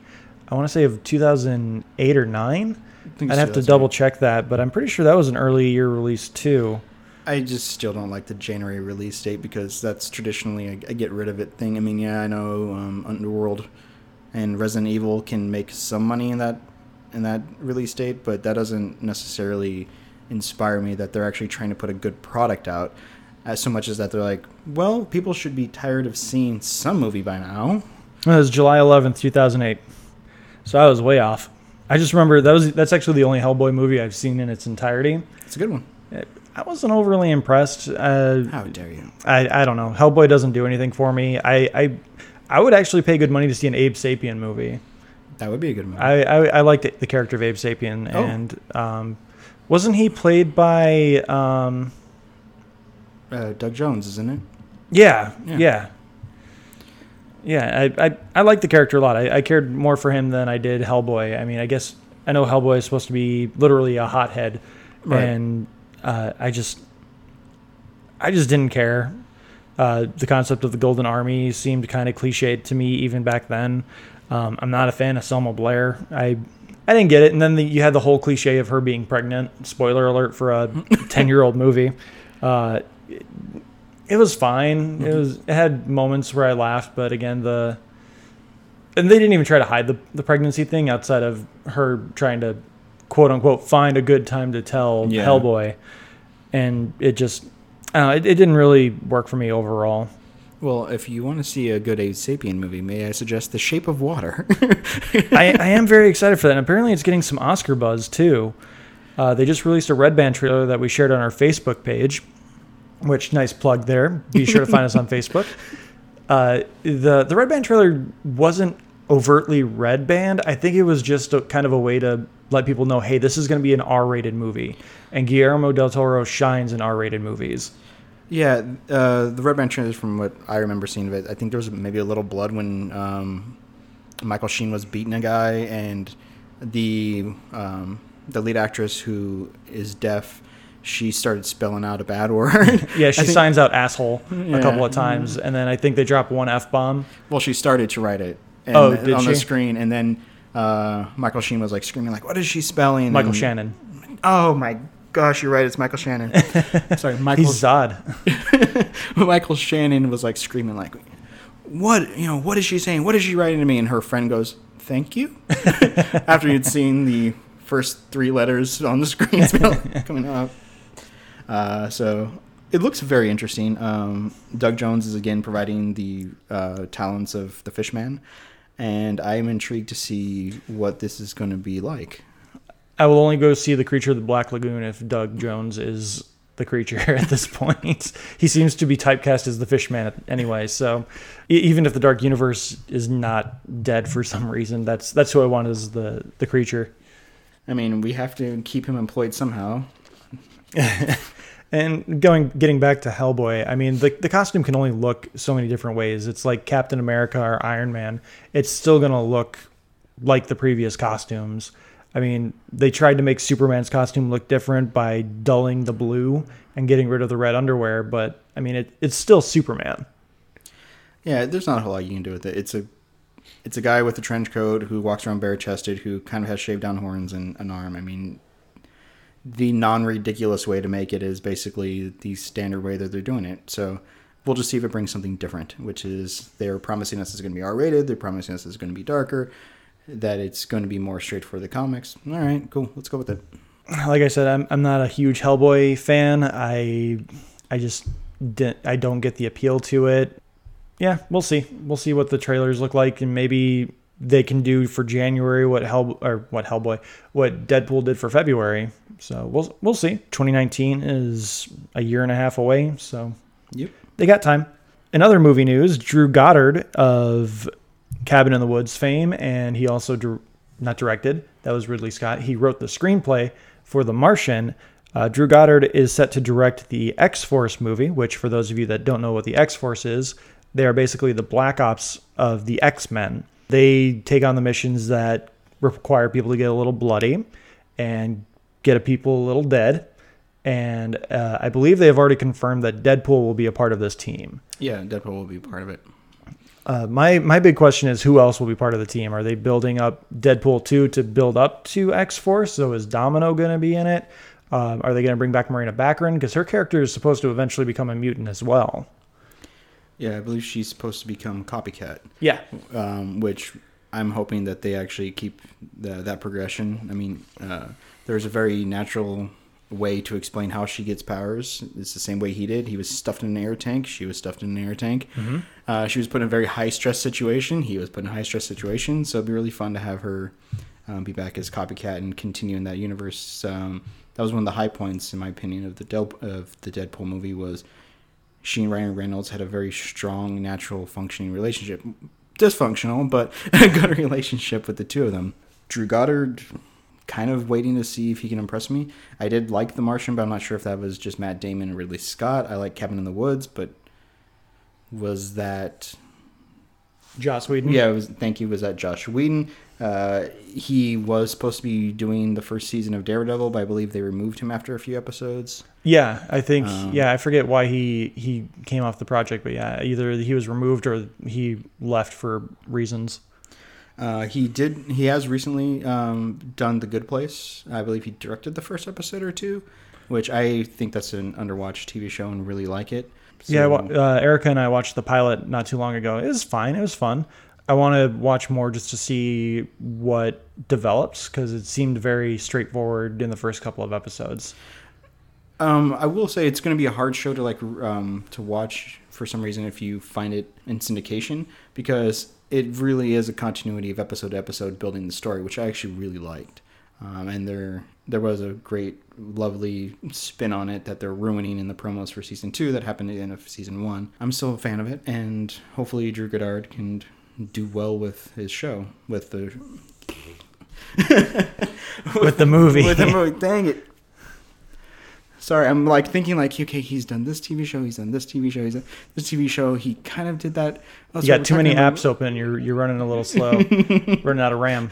I want to say of 2008 or nine. I'd have to 2008. double check that, but I'm pretty sure that was an early year release too. I just still don't like the January release date because that's traditionally a, a get rid of it thing. I mean, yeah, I know um, Underworld and Resident Evil can make some money in that in that release date, but that doesn't necessarily inspire me that they're actually trying to put a good product out. As so much as that they're like, well, people should be tired of seeing some movie by now. It was July 11th, 2008. So I was way off. I just remember that was that's actually the only Hellboy movie I've seen in its entirety. It's a good one. I wasn't overly impressed. Uh, How dare you? I, I don't know. Hellboy doesn't do anything for me. I, I I would actually pay good money to see an Abe Sapien movie. That would be a good movie. I, I, I liked the character of Abe Sapien, Oh. and um, wasn't he played by? Um, uh, Doug Jones, isn't it? yeah, Yeah. yeah, yeah. I, I, I liked the character a lot. I, I cared more for him than I did Hellboy. I mean, I guess I know Hellboy is supposed to be literally a hothead, Right. and uh, I just I just didn't care. Uh, the concept of the Golden Army seemed kind of cliched to me even back then. Um, I'm not a fan of Selma Blair. I I didn't get it. And then the, you had the whole cliche of her being pregnant. Spoiler alert for a 10 year old movie. Uh, it, it was fine. It was it had moments where I laughed, but again the and they didn't even try to hide the, the pregnancy thing outside of her trying to quote unquote find a good time to tell Yeah. Hellboy, and it just I don't know, it, it didn't really work for me overall. Well, if you want to see a good Abe Sapien movie, may I suggest The Shape of Water? I, I am very excited for that. And apparently, it's getting some Oscar buzz too. Uh, they just released a Red Band trailer that we shared on our Facebook page. Which nice plug there. Be sure to find us on Facebook. Uh, the the Red Band trailer wasn't overtly Red Band. I think it was just a, kind of a way to let people know, hey, this is going to be an R-rated movie, and Guillermo del Toro shines in R-rated movies. Yeah, uh, the Red Band trailer, from what I remember seeing of it, I think there was maybe a little blood when um, Michael Sheen was beating a guy, and the um, the lead actress who is deaf, she started spelling out a bad word. Yeah, she think- signs out asshole a couple of times, and then I think they drop one f bomb. Well, she started to write it. And, Oh, did on the screen, and then uh, Michael Sheen was like screaming, like, "What is she spelling?" Michael And- Shannon. Oh my gosh, you're right. It's Michael Shannon. Sorry, Michael. He's Zod. Michael Shannon was like screaming, like, "What? You know? What is she saying? What is she writing to me?" And her friend goes, "Thank you." After you'd seen the first three letters on the screen coming up, uh, so it looks very interesting. Um, Doug Jones is again providing the uh, talents of the Fishman, and I am intrigued to see what this is going to be like. I will only go see the creature of the Black Lagoon if Doug Jones is the creature at this point. he seems to be typecast as the Fishman anyway. So even if the Dark Universe is not dead for some reason, that's that's who I want as the the creature. I mean, we have to keep him employed somehow. And going getting back to Hellboy, I mean the the costume can only look so many different ways. It's like Captain America or Iron Man. It's still gonna look like the previous costumes. I mean, they tried to make Superman's costume look different by dulling the blue and getting rid of the red underwear, but I mean, it, it's still Superman. Yeah, there's not a whole lot you can do with it. It's a it's a guy with a trench coat who walks around bare chested, who kind of has shaved down horns and an arm. I mean, the non ridiculous way to make it is basically the standard way that they're doing it. So we'll just see if it brings something different, which is they're promising us it's going to be R rated, they're promising us it's going to be darker, that it's going to be more straight for the comics. All right, cool. Let's go with it. Like I said, I'm I'm not a huge Hellboy fan. I I just didn't, I don't get the appeal to it. Yeah, we'll see. We'll see what the trailers look like, and maybe they can do for January what Hell or what Hellboy, what Deadpool did for February. So we'll we'll see. 2019 is a year and a half away, so Yep. they got time. In other movie news, Drew Goddard of Cabin in the Woods fame, and he also dir- not directed. That was Ridley Scott. He wrote the screenplay for The Martian. Uh, Drew Goddard is set to direct the X Force movie, which, for those of you that don't know what the X Force is, they are basically the Black Ops of the X Men. They take on the missions that require people to get a little bloody and get a people a little dead. And uh, I believe they have already confirmed that Deadpool will be a part of this team. Yeah, Deadpool will be part of it. Uh, my my big question is who else will be part of the team? Are they building up Deadpool two to build up to X Force? So is Domino going to be in it? Um, are they going to bring back Morena Baccarin because her character is supposed to eventually become a mutant as well? Yeah, I believe she's supposed to become copycat, Yeah, um, which I'm hoping that they actually keep the, that progression. I mean, uh, there's a very natural way to explain how she gets powers. It's the same way he did. He was stuffed in an air tank. She was stuffed in an air tank. Uh, she was put in a very high stress situation. He was put in a high stress situation. So it'd be really fun to have her um, be back as copycat and continue in that universe. Um, that was one of the high points, in my opinion, of the Del- of the Deadpool movie was she and Ryan Reynolds had a very strong, natural, functioning relationship. Dysfunctional, but a good relationship with the two of them. Drew Goddard, kind of waiting to see if he can impress me. I did like The Martian, but I'm not sure if that was just Matt Damon and Ridley Scott. I like Cabin in the Woods, but was that Joss Whedon. yeah, it was. Thank you. Was that Josh Whedon? Uh, he was supposed to be doing the first season of Daredevil, but I believe they removed him after a few episodes. yeah. I think Um, yeah. I forget why he he came off the project, but yeah, either he was removed or he left for reasons. Uh, he did. He has recently um, done The Good Place. I believe he directed the first episode or two, which I think that's an underwatched TV show and really like it. Yeah, So- uh, Erica and I watched the pilot not too long ago. It was fine. It was fun. I want to watch more just to see what develops because it seemed very straightforward in the first couple of episodes. Um, I will say it's going to be a hard show to like um, to watch for some reason if you find it in syndication because it really is a continuity of episode to episode building the story, which I actually really liked. Um, and there there was a great, lovely spin on it that they're ruining in the promos for season two that happened at the end of season one. I'm still a fan of it, and hopefully Drew Goddard can do well with his show with the With the movie. with the movie. Dang it. Sorry, I'm like thinking like, okay, he's done this TV show, he's done this TV show, he's done this TV show. He kind of did that. Oh, You got too many about- apps open. You're you're running a little slow, running out of RAM.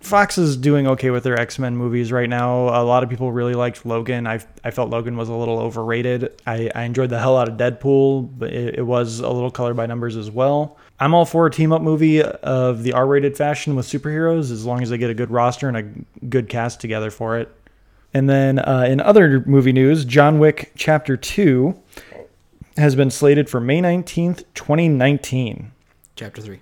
Fox is doing okay with their X Men movies right now. A lot of people really liked Logan. I I felt Logan was a little overrated. I, I enjoyed the hell out of Deadpool, but it, it was a little color by numbers as well. I'm all for a team up movie of the R rated fashion with superheroes as long as they get a good roster and a good cast together for it. And then uh, in other movie news, John Wick Chapter 2 has been slated for May 19th, 2019. Chapter three.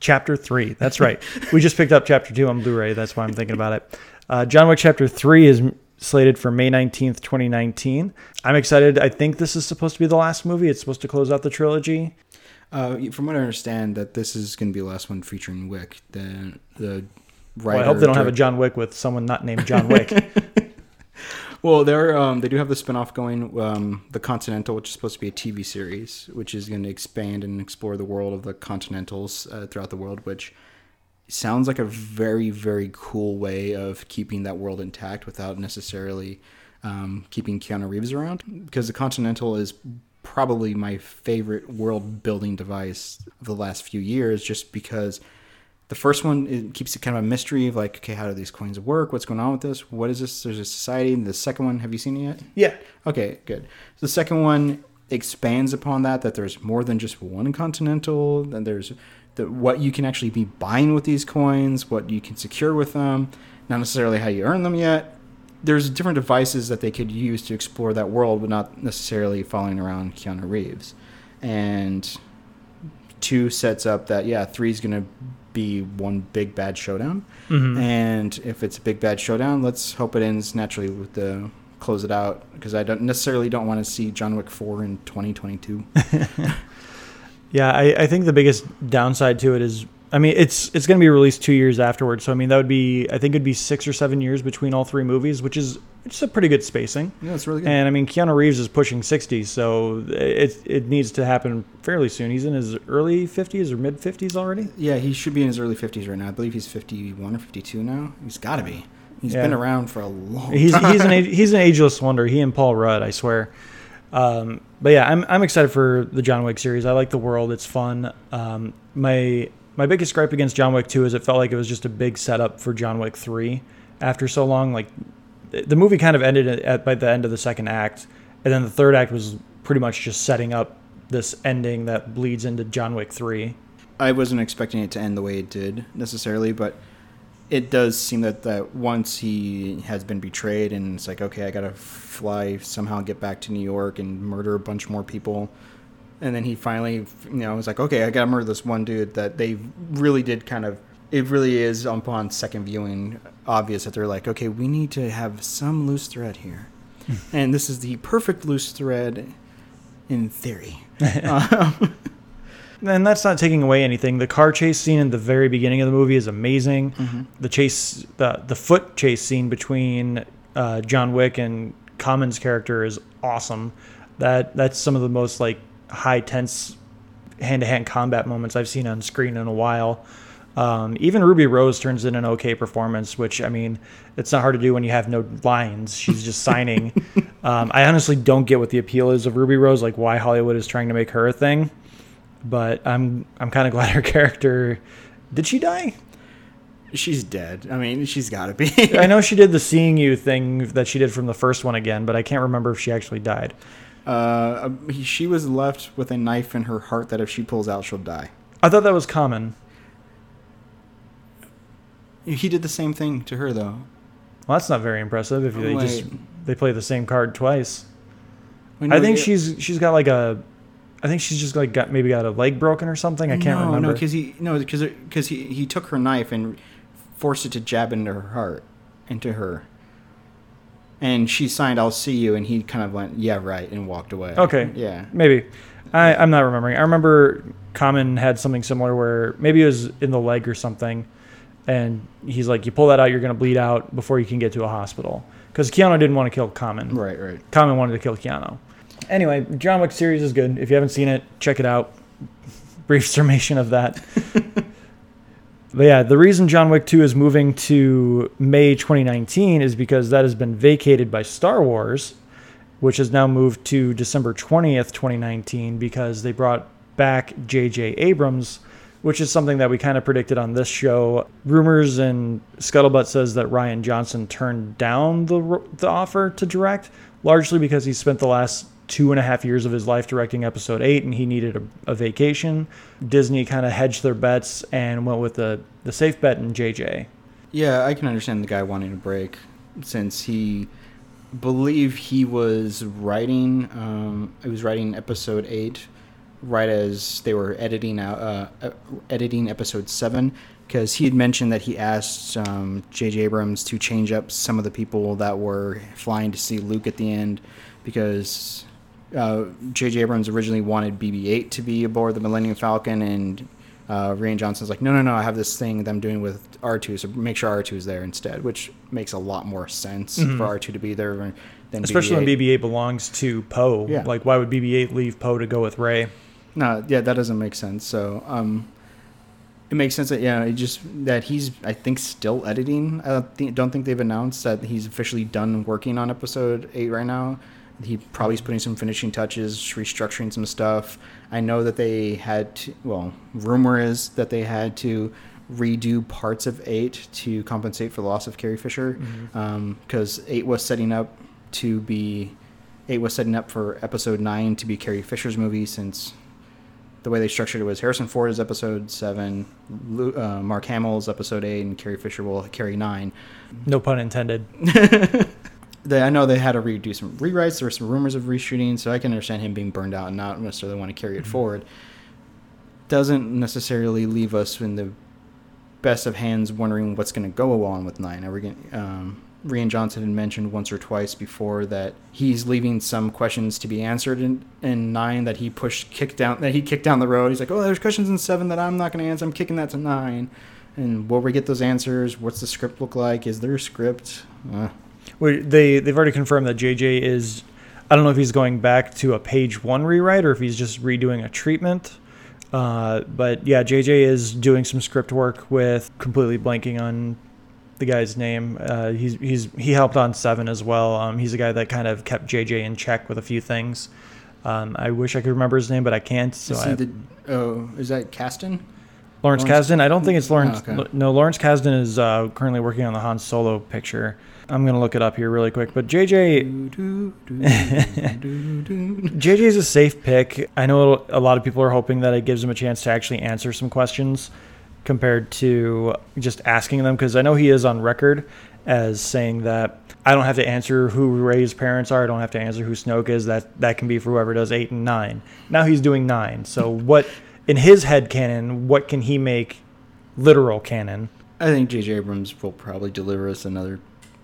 Chapter 3. That's right. we just picked up Chapter 2 on Blu ray. That's why I'm thinking about it. Uh, John Wick Chapter 3 is slated for May 19th, 2019. I'm excited. I think this is supposed to be the last movie. It's supposed to close out the trilogy. Uh, from what I understand, that this is going to be the last one featuring Wick. The the writer. Well, I hope they don't have a John Wick with someone not named John Wick. Well, they're um, they do have the spinoff going, um, the Continental, which is supposed to be a TV series, which is going to expand and explore the world of the Continentals uh, throughout the world, which sounds like a very very cool way of keeping that world intact without necessarily um, keeping Keanu Reeves around. Because the Continental is probably my favorite world building device of the last few years, just because the first one it keeps it kind of a mystery of like, okay, how do these coins work? What's going on with this? What is this? There's a society. And the second one, have you seen it yet? Yeah. Okay, good. So the second one expands upon that that there's more than just one continental. Then there's the, what you can actually be buying with these coins, what you can secure with them, not necessarily how you earn them yet. There's different devices that they could use to explore that world, but not necessarily following around Keanu Reeves. And two sets up that yeah, three's gonna be one big bad showdown. Mhm. And if it's a big bad showdown, let's hope it ends naturally with the close it out because I don't necessarily don't want to see John Wick 4 in 2022. Yeah, I, I think the biggest downside to it is, I mean, it's it's going to be released two years afterwards. So I mean, that would be, I think it'd be six or seven years between all three movies, which is it's a pretty good spacing. yeah, it's really good. And I mean, Keanu Reeves is pushing 60, so it it needs to happen fairly soon. He's in his early 50s or mid 50s already. yeah, he should be in his early 50s right now. I believe he's 51 or 52 now. He's got to be. He's Yeah. been around for a long He's time. he's an he's an ageless wonder. He and Paul Rudd, I swear. Um, but yeah, I'm I'm excited for the John Wick series. I like the world; it's fun. Um, my my biggest gripe against John Wick 2 is it felt like it was just a big setup for John Wick 3 after so long. Like the movie kind of ended at, by the end of the second act, and then the third act was pretty much just setting up this ending that bleeds into John Wick 3. I wasn't expecting it to end the way it did necessarily, but it does seem that, that once he has been betrayed and it's like, okay, I gotta fly somehow get back to New York and murder a bunch more people. And then he finally, you know, was like, okay, I gotta murder this one dude that they really did kind of. It really is upon second viewing obvious that they're like, okay, we need to have some loose thread here, and this is the perfect loose thread, in theory. um, And that's not taking away anything. The car chase scene in the very beginning of the movie is amazing. The chase, the the foot chase scene between uh, John Wick and Common's character is awesome. That that's some of the most like high tense hand to hand combat moments I've seen on screen in a while. Um, even Ruby Rose turns in an okay performance, which I mean, it's not hard to do when you have no lines. She's just signing. um, I honestly don't get what the appeal is of Ruby Rose, like why Hollywood is trying to make her a thing but I'm I'm kind of glad her character. Did she die? she's dead. I mean, she's got to be. I know she did the seeing you thing that she did from the first one again, but I can't remember if she actually died. Uh, she was left with a knife in her heart that if she pulls out, she'll die. I thought that was common. He did the same thing to her, though. Well, that's not very impressive if they just they play the same card twice. Wait, I think it- she's she's got like a, I think she's just like got maybe got a leg broken or something. I can't no, remember. No, because he no, because because he he took her knife and forced it to jab into her heart, into her. And she signed, "I'll see you," and he kind of went, "Yeah, right," and walked away. Okay. Yeah. Maybe. I, I'm not remembering. I remember Common had something similar where maybe it was in the leg or something, and he's like, "You pull that out, you're going to bleed out before you can get to a hospital." Because Keanu didn't want to kill Common. Right. Right. Common wanted to kill Keanu. Anyway, John Wick series is good. If you haven't seen it, check it out. Brief summation of that. but yeah, the reason John Wick 2 is moving to May 2019 is because that has been vacated by Star Wars, which has now moved to December 20th, 2019, because they brought back J.J. Abrams, which is something that we kind of predicted on this show. Rumors and scuttlebutt says that Rian Johnson turned down the, the offer to direct, largely because he spent the last two and a half years of his life directing episode 8 and he needed a, a vacation disney kind of hedged their bets and went with the, the safe bet in jj Yeah, I can understand the guy wanting a break since he believe he was writing um he was writing episode 8 right as they were editing out uh, uh, editing episode 7 because he had mentioned that he asked um, J.J. Abrams to change up some of the people that were flying to see Luke at the end because uh, J.J. Abrams originally wanted BB-8 to be aboard the Millennium Falcon, and uh, Rian Johnson's like, no, no, no, I have this thing that I'm doing with R2, so make sure R2 is there instead, which makes a lot more sense Mhm. for R2 to be there than especially BB-8. when bb8 belongs to poe Yeah. like why would bb8 leave poe to go with Rey No, yeah, that doesn't make sense. So, um, It makes sense that yeah, it just that he's I think still editing. I don't think they've announced that he's officially done working on episode eight right now. He probably is putting some finishing touches, restructuring some stuff. I know that they had to, well, rumor is that they had to redo parts of eight to compensate for the loss of Carrie Fisher, because eight was setting up to be eight was setting up for episode nine to be Carrie Fisher's movie since the way they structured it was Harrison Ford is episode seven, Lu- uh, Mark Hamill's episode eight, and Carrie Fisher will carry nine. No pun intended. They, I know they had to redo some rewrites. There were some rumors of reshooting, so I can understand him being burned out and not necessarily want to carry it forward. Doesn't necessarily leave us in the best of hands, wondering what's going to go on with nine. Are we going? Um, Rian Johnson had mentioned once or twice before that he's leaving some questions to be answered in, in nine that he pushed, kicked down, that he kicked down the road. He's like, oh, there's questions in seven that I'm not going to answer. I'm kicking that to nine. And will we get those answers? What's the script look like? Is there a script? Uh, they they've already confirmed that JJ is. I don't know if he's going back to a page one rewrite or if he's just redoing a treatment. Uh, but yeah, JJ is doing some script work with completely blanking on the guy's name. Uh, he's he's he helped on Seven as well. Um, he's a guy that kind of kept JJ in check with a few things. Um, I wish I could remember his name, but I can't. So is I, the, oh, is that Kasdan? Lawrence, Lawrence- Kasdan. I don't think it's Lawrence. Oh, okay. No, Lawrence Kasdan is uh, currently working on the Han Solo picture. I'm gonna look it up here really quick. But JJ JJ is a safe pick. I know a lot of people are hoping that it gives him a chance to actually answer some questions compared to just asking them because I know he is on record as saying that I don't have to answer who Rey's parents are. I don't have to answer who Snoke is. That that can be for whoever does eight and nine. Now he's doing nine. So what in his head canon? What can he make literal canon? I think J.J. Abrams will probably deliver us another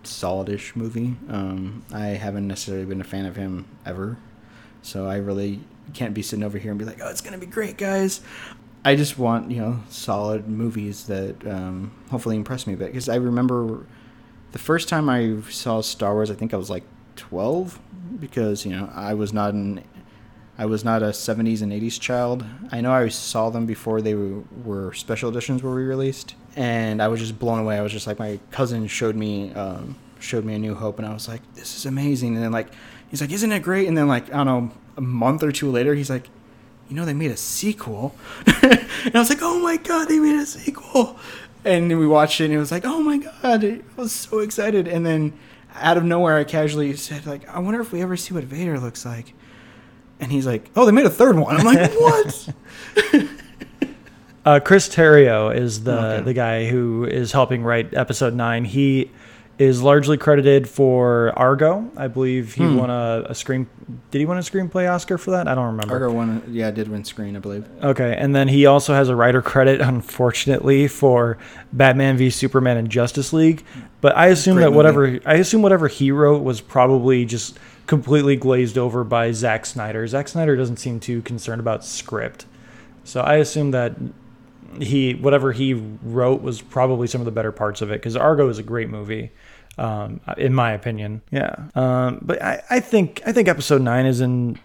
solidish movie. Um, I haven't necessarily been a fan of him ever, so I really can't be sitting over here and be like, "Oh, it's gonna be great, guys." I just want you know solid movies that um, hopefully impress me a bit because I remember the first time I saw Star Wars. I think I was like twelve because you know I was not an I was not a 70s and 80s child. I know I saw them before they were, were special editions were re-released, and I was just blown away. I was just like, my cousin showed me um, showed me A New Hope, and I was like, this is amazing. And then like, he's like, isn't it great? And then like, I don't know, a month or two later, he's like, you know, they made a sequel, and I was like, oh my god, they made a sequel. And then we watched it, and it was like, oh my god, I was so excited. And then out of nowhere, I casually said like, I wonder if we ever see what Vader looks like. And he's like, "Oh, they made a third one." I'm like, "What?" Uh, Chris Terrio is the Okay. the guy who is helping write episode nine. He is largely credited for Argo. I believe he Hmm. won a, a screen. Did he win a screenplay Oscar for that? I don't remember. Argo won, yeah, did win screen, I believe. Okay, and then he also has a writer credit, unfortunately, for Batman v Superman and Justice League. But I assume Great that movie. whatever I assume whatever he wrote was probably just completely glazed over by Zack Snyder. Zack Snyder doesn't seem too concerned about script, so I assume that he whatever he wrote was probably some of the better parts of it because Argo is a great movie. Um, in my opinion, yeah. Um, but I, I think I think episode nine is in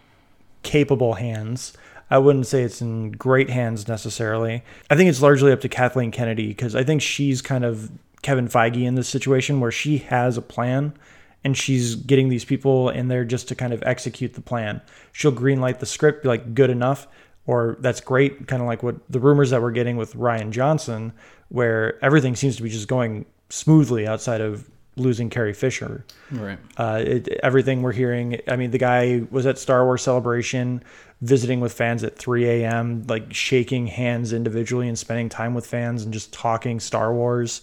capable hands. I wouldn't say it's in great hands necessarily. I think it's largely up to Kathleen Kennedy because I think she's kind of Kevin Feige in this situation where she has a plan and she's getting these people in there just to kind of execute the plan. She'll greenlight the script, be like good enough, or that's great, kind of like what the rumors that we're getting with Rian Johnson, where everything seems to be just going smoothly outside of losing Carrie Fisher. Right. Uh, it, everything we're hearing. I mean, the guy was at Star Wars Celebration, visiting with fans at 3 a.m., like shaking hands individually and spending time with fans and just talking Star Wars.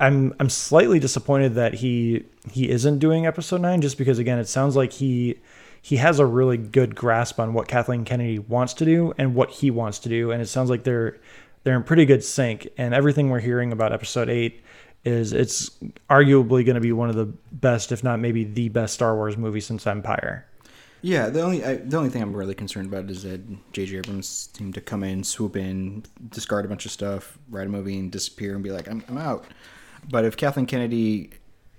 I'm I'm slightly disappointed that he he isn't doing Episode Nine, just because again, it sounds like he he has a really good grasp on what Kathleen Kennedy wants to do and what he wants to do, and it sounds like they're they're in pretty good sync. And everything we're hearing about Episode Eight is it's arguably going to be one of the best, if not maybe the best Star Wars movie since Empire. Yeah, the only I, the only thing I'm really concerned about is that J.J. Abrams seemed to come in, swoop in, discard a bunch of stuff, write a movie, and disappear and be like, "I'm, I'm out." But if Kathleen Kennedy,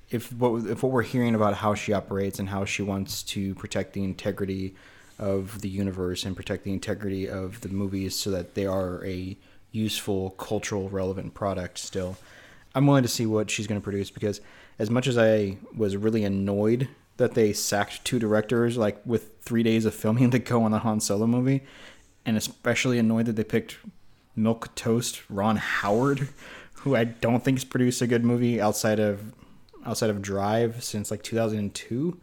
if what if what we're hearing about how she operates and how she wants to protect the integrity of the universe and protect the integrity of the movies so that they are a useful, cultural, relevant product still. I'm willing to see what she's going to produce because as much as I was really annoyed that they sacked two directors like with three days of filming to go on the Han Solo movie, and especially annoyed that they picked Milk Toast Ron Howard, who I don't think has produced a good movie outside of outside of Drive since like 2002.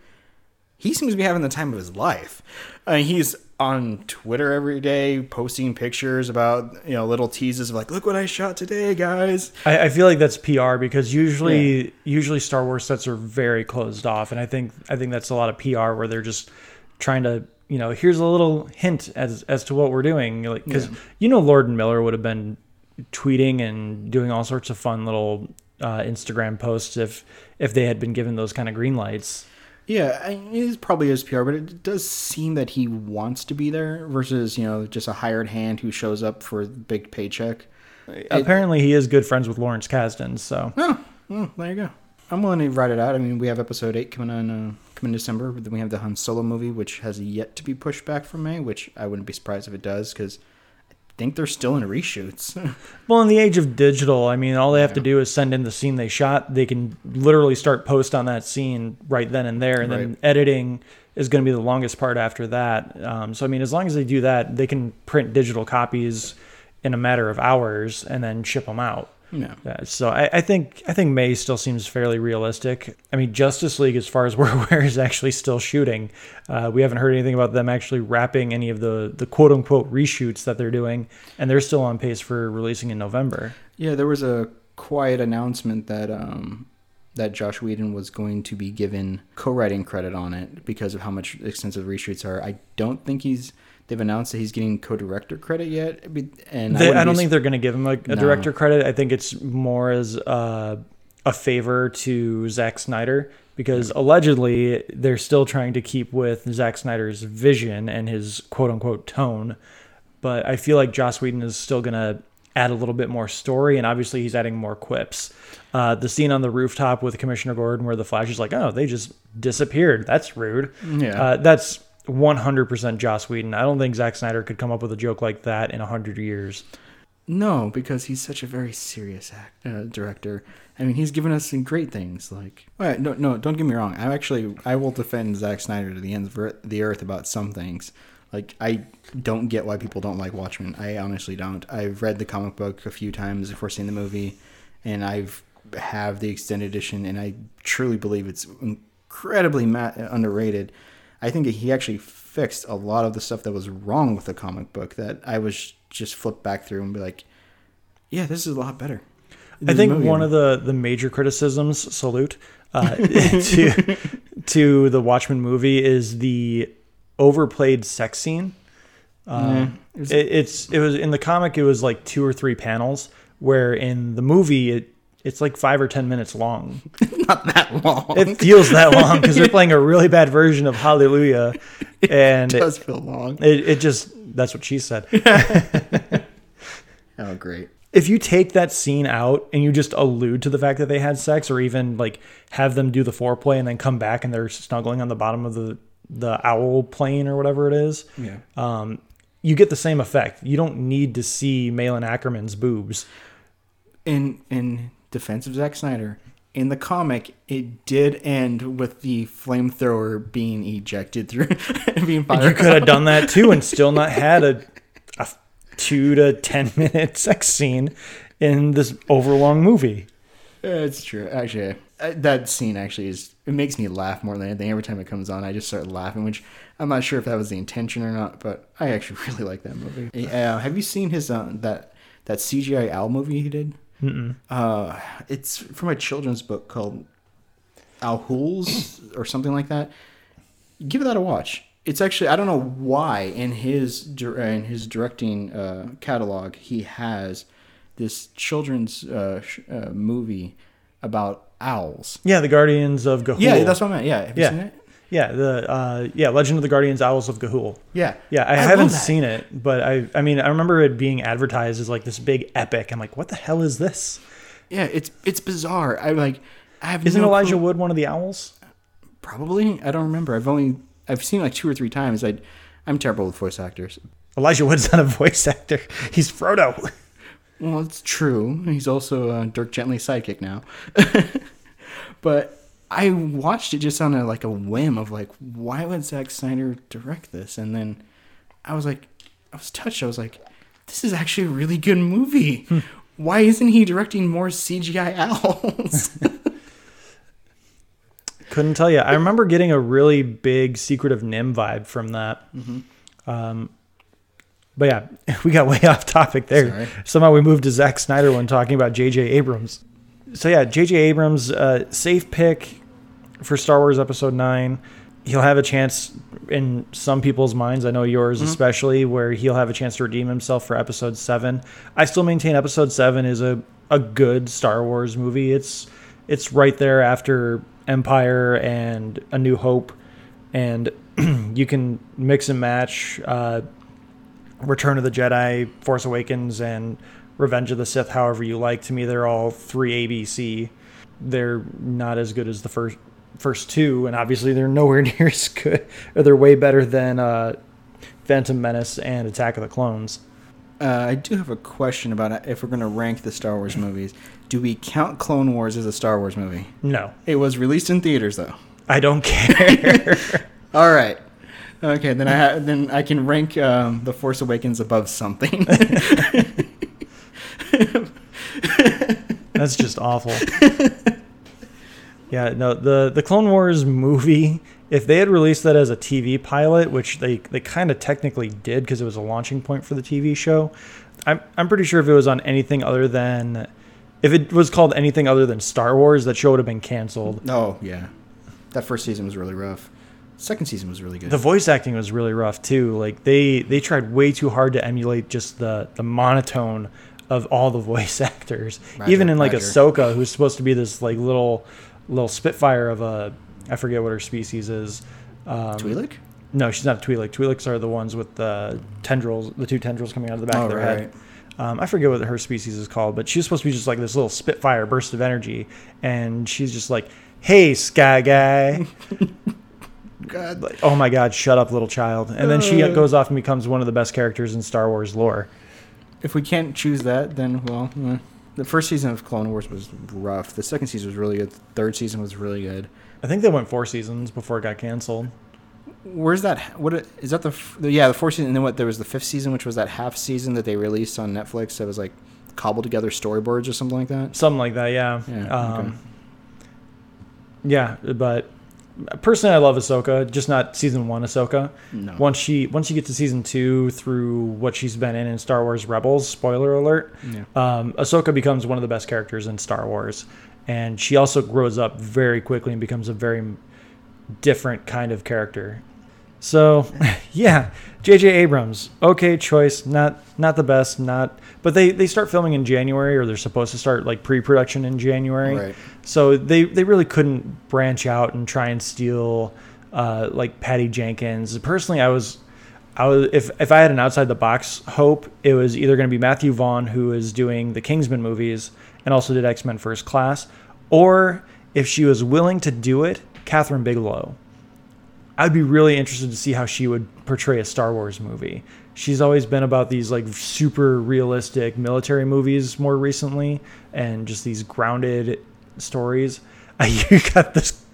He seems to be having the time of his life. Uh, he's on Twitter every day, posting pictures about you know little teases of like, look what I shot today, guys. I, I feel like that's PR because usually, yeah. usually Star Wars sets are very closed off, and I think I think that's a lot of PR where they're just trying to you know here's a little hint as as to what we're doing, like because yeah. you know Lord and Miller would have been tweeting and doing all sorts of fun little uh, Instagram posts if if they had been given those kind of green lights. Yeah, it is probably his PR, but it does seem that he wants to be there versus you know just a hired hand who shows up for a big paycheck. Apparently, he is good friends with Lawrence Kasdan. So, oh, well, there you go. I'm willing to write it out. I mean, we have episode eight coming on uh, coming in December. Then we have the Han Solo movie, which has yet to be pushed back from May. Which I wouldn't be surprised if it does, because think they're still in reshoots. well, in the age of digital, I mean, all they have yeah. to do is send in the scene they shot. They can literally start post on that scene right then and there, and right. then editing is going to be the longest part after that. Um, so, I mean, as long as they do that, they can print digital copies in a matter of hours and then ship them out. Yeah. yeah so I, I, think I think May still seems fairly realistic. I mean, Justice League, as far as we're aware, is actually still shooting. Uh, we haven't heard anything about them actually wrapping any of the the quote unquote reshoots that they're doing, and they're still on pace for releasing in November. Yeah, there was a quiet announcement that um, that Josh Whedon was going to be given co-writing credit on it because of how much extensive reshoots are. I don't think he's they've announced that he's getting co-director credit yet, and they, I, I, don't think they're going to give him a, a no. director credit. I think it's more as uh, a favor to Zack Snyder because allegedly they're still trying to keep with Zack Snyder's vision and his quote unquote tone. But I feel like Joss Whedon is still going to add a little bit more story, and obviously he's adding more quips. Uh, the scene on the rooftop with Commissioner Gordon, where the Flash is like, "Oh, they just disappeared. That's rude." Yeah, uh, that's 100% Joss Whedon. I don't think Zack Snyder could come up with a joke like that in 100 years. No, because he's such a very serious act, uh, director. I mean, he's given us some great things. Like, right, no, no, don't get me wrong. I actually, I will defend Zack Snyder to the ends of the earth about some things. Like, I don't get why people don't like Watchmen. I honestly don't. I've read the comic book a few times before seeing the movie, and I've have the extended edition, and I truly believe it's incredibly ma- underrated. I think he actually fixed a lot of the stuff that was wrong with the comic book that I was just flip back through and be like, yeah, this is a lot better. I think one of the the major criticisms, salute, uh, to to the Watchmen movie is the overplayed sex scene. Um, it, it's it was in the comic. It was like two or three panels, where in the movie it it's like five or ten minutes long. Not that long. It feels that long because they're playing a really bad version of Hallelujah, and it does it, feel long. It, it just that's what she said. oh, great! If you take that scene out and you just allude to the fact that they had sex, or even like have them do the foreplay and then come back and they're snuggling on the bottom of the the owl plane or whatever it is, yeah. Um, you get the same effect. You don't need to see Malin Akerman's boobs. In in defense of Zack Snyder, in the comic, it did end with the flamethrower being ejected through being fired. You could have done that too and still not had a, a two to ten minute sex scene in this overlong movie. It's true. Actually, that scene actually is. It makes me laugh more than anything. Every time it comes on, I just start laughing, which I'm not sure if that was the intention or not. But I actually really like that movie. Uh, have you seen his uh, that that CGI owl movie he did? Uh, it's from a children's book called Al Owls or something like that. Give that a watch. It's actually I don't know why in his in his directing uh, catalog he has this children's uh, sh- uh, movie about owls. Yeah, the Guardians of Ga'Hoole. Yeah, that's what I meant. Yeah, have you yeah. Yeah, the uh, yeah, Legend of the Guardians Owls of Ga'Hoole. Yeah, yeah, I, I haven't seen it, but I I mean I remember it being advertised as like this big epic. I'm like, what the hell is this? Yeah, it's it's bizarre. I like I have. Isn't no Elijah clue. Wood one of the owls? Probably. I don't remember. I've only I've seen like two or three times. I I'm terrible with voice actors. Elijah Wood's not a voice actor. He's Frodo. Well, it's true. He's also uh, Dirk Gently's sidekick now. but I watched it just on a like a whim of like, why would Zack Snyder direct this? And then I was like, I was touched. I was like, this is actually a really good movie. why isn't he directing more CGI owls? Couldn't tell you. I remember getting a really big Secret of NIMH vibe from that. Um, but yeah, we got way off topic there. Sorry. Somehow we moved to Zack Snyder when talking about J.J. Abrams. So yeah, J.J. Abrams, uh, safe pick for Star Wars Episode Nine. He'll have a chance in some people's minds. I know yours especially, where he'll have a chance to redeem himself for Episode Seven. I still maintain Episode Seven is a a good Star Wars movie. It's it's right there after Empire and A New Hope, and you can mix and match uh, Return of the Jedi, Force Awakens, and Revenge of the Sith. However you like. To me, they're all three ABC. They're not as good as the first first two, and obviously they're nowhere near as good. Or they're way better than uh, Phantom Menace and Attack of the Clones. uh, I do have a question about if we're going to rank the Star Wars movies. Do we count Clone Wars as a Star Wars movie? No, It was released in theaters, though. I don't care. All right. Okay, then I ha- then I can rank um, the Force Awakens above something. That's just awful. yeah, no, the the Clone Wars movie, if they had released that as a TV pilot, which they they kind of technically did because it was a launching point for the TV show, I'm I'm pretty sure if it was on anything other than if it was called anything other than Star Wars, that show would have been canceled. oh yeah, that first season was really rough. Second season was really good. The voice acting was really rough too. Like they they tried way too hard to emulate just the the monotone of all the voice actors. Roger, Even in like roger. Ahsoka, who's supposed to be this like little little spitfire of a I forget what her species is. Um, Twi'lek? No, she's not a Twi'lek. Twi'leks are the ones with the tendrils, the two tendrils coming out of the back Oh, of their right. head. Um, I forget what her species is called, but she's supposed to be just like this little spitfire burst of energy, and she's just like, "Hey, Sky Guy." God. like, oh my god, shut up, little child. And then she Uh. goes off and becomes one of the best characters in Star Wars lore. If we can't choose that, then well, eh. the first season of Clone Wars was rough. The second season was really good. The third season was really good. I think they went four seasons before it got canceled. Where's that? What is that? The, the yeah, the fourth season. And then what? There was the fifth season, which was that half season that they released on Netflix. That was like cobbled together storyboards or something like that. Something like that, yeah. Yeah, Um, okay. Yeah, but personally, I love Ahsoka, just not season one Ahsoka. No. Once she once you get to season two through what she's been in in Star Wars Rebels, spoiler alert, Yeah. um, Ahsoka becomes one of the best characters in Star Wars, and she also grows up very quickly and becomes a very different kind of character. So, yeah, J.J. Abrams, okay choice, not not the best, not, but they they start filming in January, or they're supposed to start like pre-production in January. Right. So they they really couldn't branch out and try and steal uh, like Patty Jenkins. Personally, I was. I was, if, if I had an outside the box hope, it was either going to be Matthew Vaughn, who is doing the Kingsman movies and also did X Men First Class, or if she was willing to do it, Kathryn Bigelow. I'd be really interested to see how she would portray a Star Wars movie. She's always been about these like super realistic military movies more recently and just these grounded stories. You got this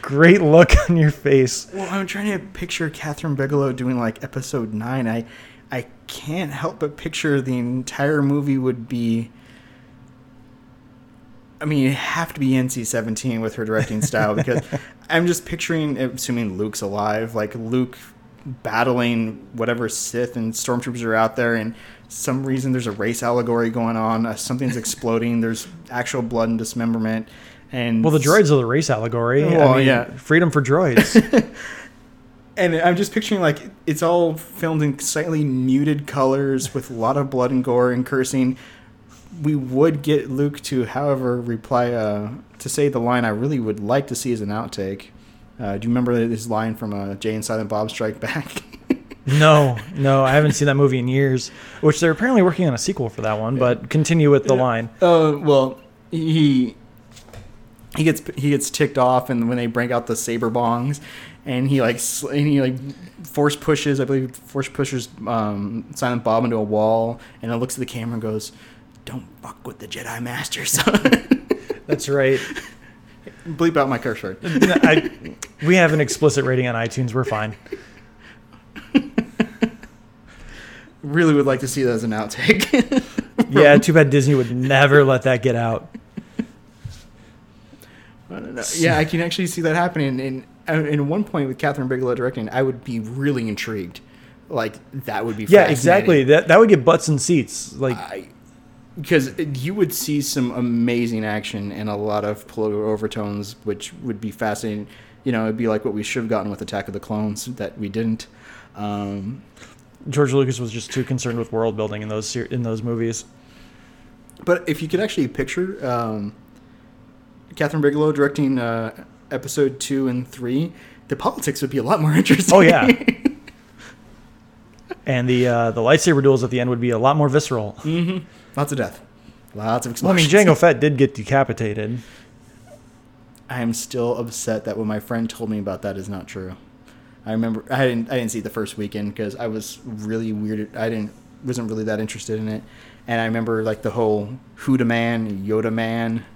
great look on your face. Well, I'm trying to picture Kathryn Bigelow doing like episode nine. I, I can't help but picture the entire movie would be. I mean, it have to be NC-17 with her directing style because I'm just picturing, assuming Luke's alive, like Luke battling whatever Sith and stormtroopers are out there, and some reason there's a race allegory going on. Uh, something's exploding. There's actual blood and dismemberment. And Well, the droids are the race allegory. Well, I mean, yeah. freedom for droids. And I'm just picturing like it's all filmed in slightly muted colors with a lot of blood and gore and cursing. We would get Luke to, however, reply uh, to say the line I really would like to see as an outtake. Uh, do you remember his line from uh, Jay and Silent Bob Strike Back? no, no, I haven't seen that movie in years. Which they're apparently working on a sequel for that one. But continue with the line. Oh well, he he gets he gets ticked off, and when they break out the saber bongs, and he like sl- and he like force pushes, I believe force pushes um, Silent Bob into a wall, and it looks at the camera and goes, don't fuck with the Jedi Master, That's right. Bleep out my curse word. I, we have an explicit rating on iTunes. We're fine. Really would like to see that as an outtake. Yeah, too bad Disney would never let that get out. I don't know. Yeah, I can actually see that happening. And and in one point with Kathryn Bigelow directing, I would be really intrigued. Like that would be Yeah, exactly. That that would get butts and seats. Like I, because you would see some amazing action and a lot of political overtones, which would be fascinating. You know, it'd be like what we should have gotten with Attack of the Clones that we didn't. Um, George Lucas was just too concerned with world building in those ser- in those movies. but if you could actually picture um, Kathryn Bigelow directing uh, episode two and three, the politics would be a lot more interesting. Oh yeah. and the uh, the lightsaber duels at the end would be a lot more visceral. hmm Lots of death. Lots of Well, I mean, explosions. Jango Fett did get decapitated. I am still upset that what my friend told me about that is not true. I remember I didn't I didn't see it the first weekend because I was really weirded. I didn't wasn't really that interested in it, and I remember like the whole Huda Man, Yoda Man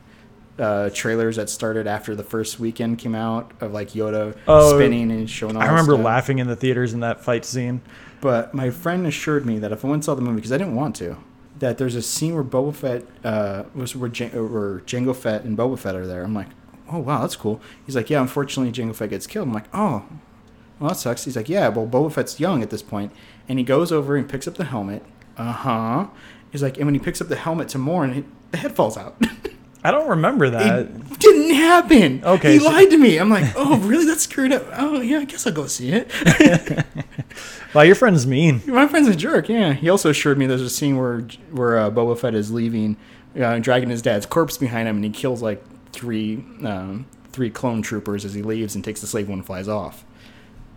uh, trailers that started after the first weekend came out of like Yoda Oh, spinning and showing. All I remember stuff. laughing in the theaters in that fight scene. But my friend assured me that if I went and saw the movie, because I didn't want to, that there's a scene where Boba Fett, uh, was where, where Jango Fett and Boba Fett are there. I'm like, oh wow, that's cool. He's like, yeah, unfortunately Jango Fett gets killed. I'm like, oh, well that sucks. He's like, yeah, well Boba Fett's young at this point, and he goes over and picks up the helmet. Uh huh. He's like, and when he picks up the helmet to mourn, it, the head falls out. I don't remember that. it didn't happen. Okay, He so- lied to me. I'm like, oh really? That's screwed up. Oh yeah, I guess I'll go see it. Well, your friend's mean. My friend's a jerk. Yeah, he also assured me there's a scene where where uh, Boba Fett is leaving, uh, dragging his dad's corpse behind him, and he kills like three um, three clone troopers as he leaves and takes the slave one and flies off.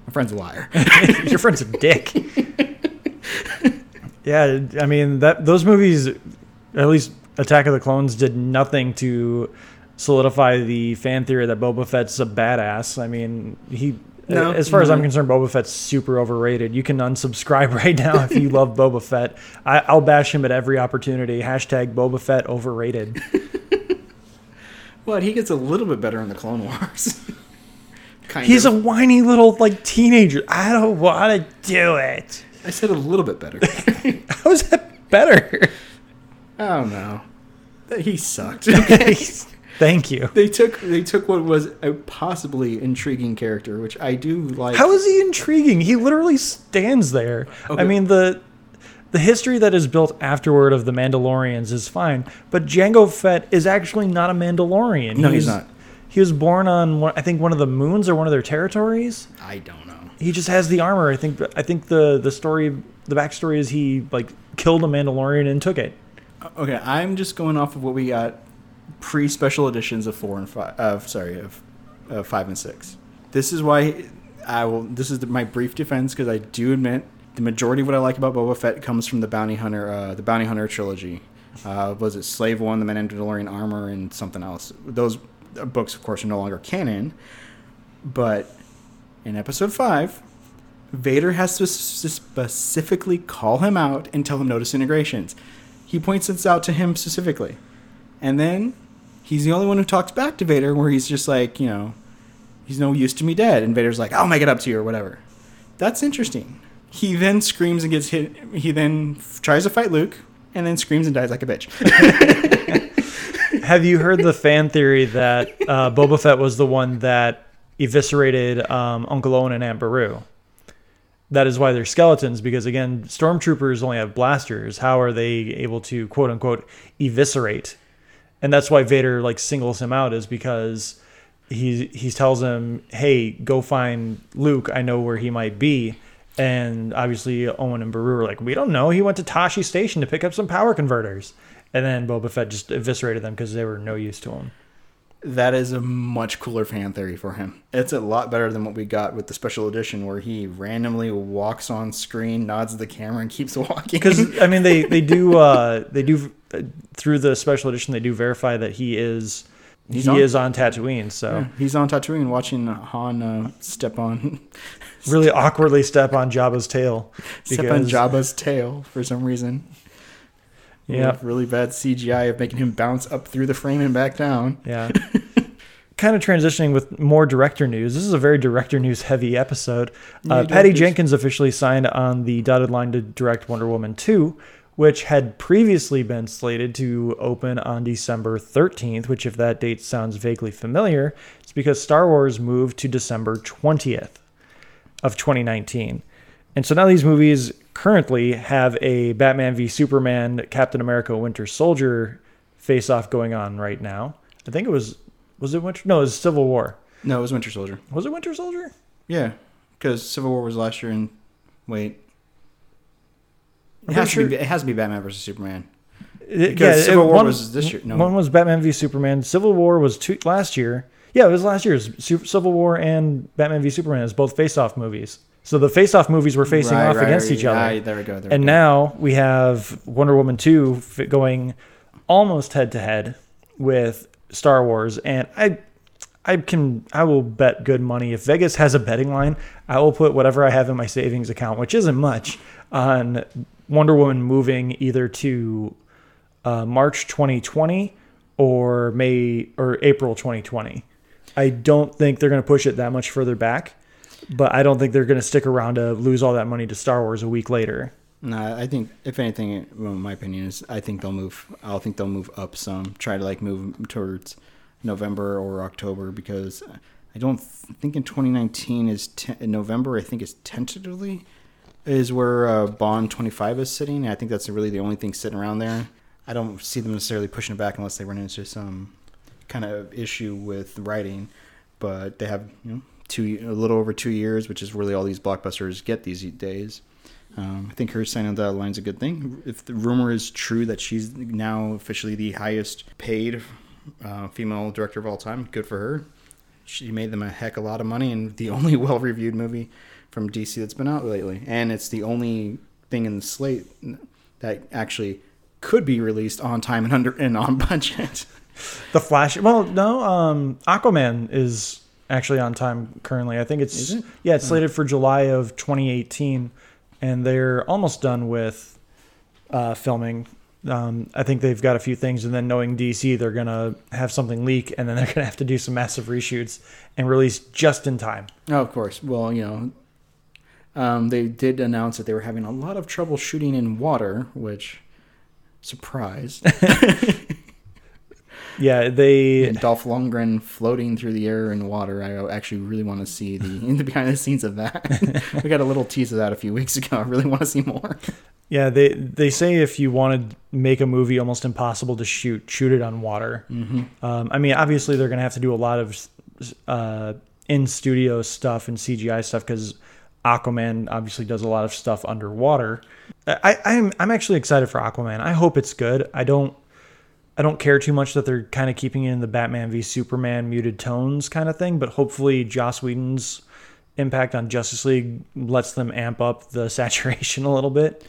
My friend's a liar. your friend's a dick. yeah, I mean that those movies, at least Attack of the Clones, did nothing to solidify the fan theory that Boba Fett's a badass. I mean, he. No, as far as I'm concerned, Boba Fett's super overrated. You can unsubscribe right now if you love Boba Fett. I, I'll bash him at every opportunity. Hashtag Boba Fett overrated. But he gets a little bit better in the Clone Wars. kind He's a whiny little like teenager. I don't want to do it. I said a little bit better. How is that better? Oh, I don't know. He sucked. Thank you. they took they took what was a possibly intriguing character, which I do like. How is he intriguing? He literally stands there. Okay. I mean the the history that is built afterward of the Mandalorians is fine, but Jango Fett is actually not a Mandalorian. No, He he's not. He was born on I think one of the moons or one of their territories. I don't know. He just has the armor. I think I think the the story the backstory is he like killed a Mandalorian and took it. Okay, I'm just going off of what we got pre special editions of four and five. Uh, sorry, of, five and six. This is why I will. This is my brief defense because I do admit the majority of what I like about Boba Fett comes from the Bounty Hunter, uh, the Bounty Hunter trilogy. Uh, was it Slave One, the Mandalorian Armor, and something else? Those uh, books, of course, are no longer canon. But in Episode Five, Vader has to specifically call him out and tell him no disintegrations. He points this out to him specifically. And then he's the only one who talks back to Vader where he's just like, you know, he's no use to me dead. And Vader's like, I'll make it up to you or whatever. That's interesting. He then screams and gets hit. He then f- tries to fight Luke and then screams and dies like a bitch. Have you heard the fan theory that uh, Boba Fett was the one that eviscerated um, Uncle Owen and Aunt Beru? That is why they're skeletons, because again, stormtroopers only have blasters. How are they able to quote unquote eviscerate? And that's why Vader like singles him out is because he he tells him, "Hey, go find Luke. I know where he might be." And obviously, Owen and Beru are like, "We don't know. He went to Tosche Station to pick up some power converters." And then Boba Fett just eviscerated them because they were no use to him. That is a much cooler fan theory for him. It's a lot better than what we got with the special edition where he randomly walks on screen, nods at the camera, and keeps walking. Because I mean, they they do uh, they do uh, through the special edition they do verify that he is He's he on- is on Tatooine. So Yeah, he's on Tatooine watching Han uh, step on really awkwardly step on Jabba's tail. step on Jabba's tail for some reason. Yeah. Really bad CGI of making him bounce up through the frame and back down. Yeah. kind of transitioning with more director news. This is a very director news heavy episode. Uh, Patty. Jenkins officially signed on the dotted line to direct Wonder Woman 2, which had previously been slated to open on December 13th, which, if that date sounds vaguely familiar, it's because Star Wars moved to December 20th of 2019. And so now these movies currently have a Batman v Superman, Captain America Winter Soldier face off going on right now. I think it was was it Winter No, it was Civil War. No, it was Winter Soldier. Was it Winter Soldier? Yeah, because Civil War was last year, and wait, it has, to be, it has to be Batman versus Superman. It- Because Civil War one- was this year. No, One was Batman v Superman. Civil War was two, last year. Yeah, it was last year's Civil War and Batman v Superman is both face-off movies. So the face-off movies were facing Right, off right, against right. each other. Ah, there we go. There and we go. now we have Wonder Woman 2 going almost head to head with Star Wars and I I can I will bet good money if Vegas has a betting line, I will put whatever I have in my savings account, which isn't much, on Wonder Woman moving either to uh, March 2020 or May or April 2020. I don't think they're going to push it that much further back, but I don't think they're going to stick around to lose all that money to Star Wars a week later. No, I think if anything, well, my opinion is I think they'll move. I'll think they'll move up some. Try to like move towards November or October because I don't think in 2019 is November. I think is tentatively is where uh, Bond 25 is sitting. I think that's really the only thing sitting around there. I don't see them necessarily pushing it back unless they run into some kind of issue with writing. But they have you know two a little over two years, which is really all these blockbusters get these days. Um, I think her signing on that line's a good thing. If the rumor is true that she's now officially the highest paid uh, female director of all time, good for her. She made them a heck of a lot of money and the only well reviewed movie from DC that's been out lately. And it's the only thing in the slate that actually could be released on time and under and on budget. The Flash, well, no, um, Aquaman is actually on time currently. I think it's it? yeah, it's slated for July of 2018, and they're almost done with uh, filming. Um, I think they've got a few things, and then knowing DC, they're gonna have something leak, and then they're gonna have to do some massive reshoots and release just in time. Oh, of course. Well, you know, um, they did announce that they were having a lot of trouble shooting in water, which surprised. Yeah, they and Dolph Lundgren floating through the air and water. I actually really want to see the in the behind the scenes of that. we got a little tease of that a few weeks ago. I really want to see more. yeah they they say if you want to make a movie almost impossible to shoot, shoot it on water. Mm-hmm. Um, I mean, obviously they're gonna have to do a lot of uh, in studio stuff and CGI stuff because Aquaman obviously does a lot of stuff underwater. I, I'm I'm actually excited for Aquaman. I hope it's good. I don't I don't care too much that they're kind of keeping in the Batman v Superman muted tones kind of thing, but hopefully Joss Whedon's impact on Justice League lets them amp up the saturation a little bit.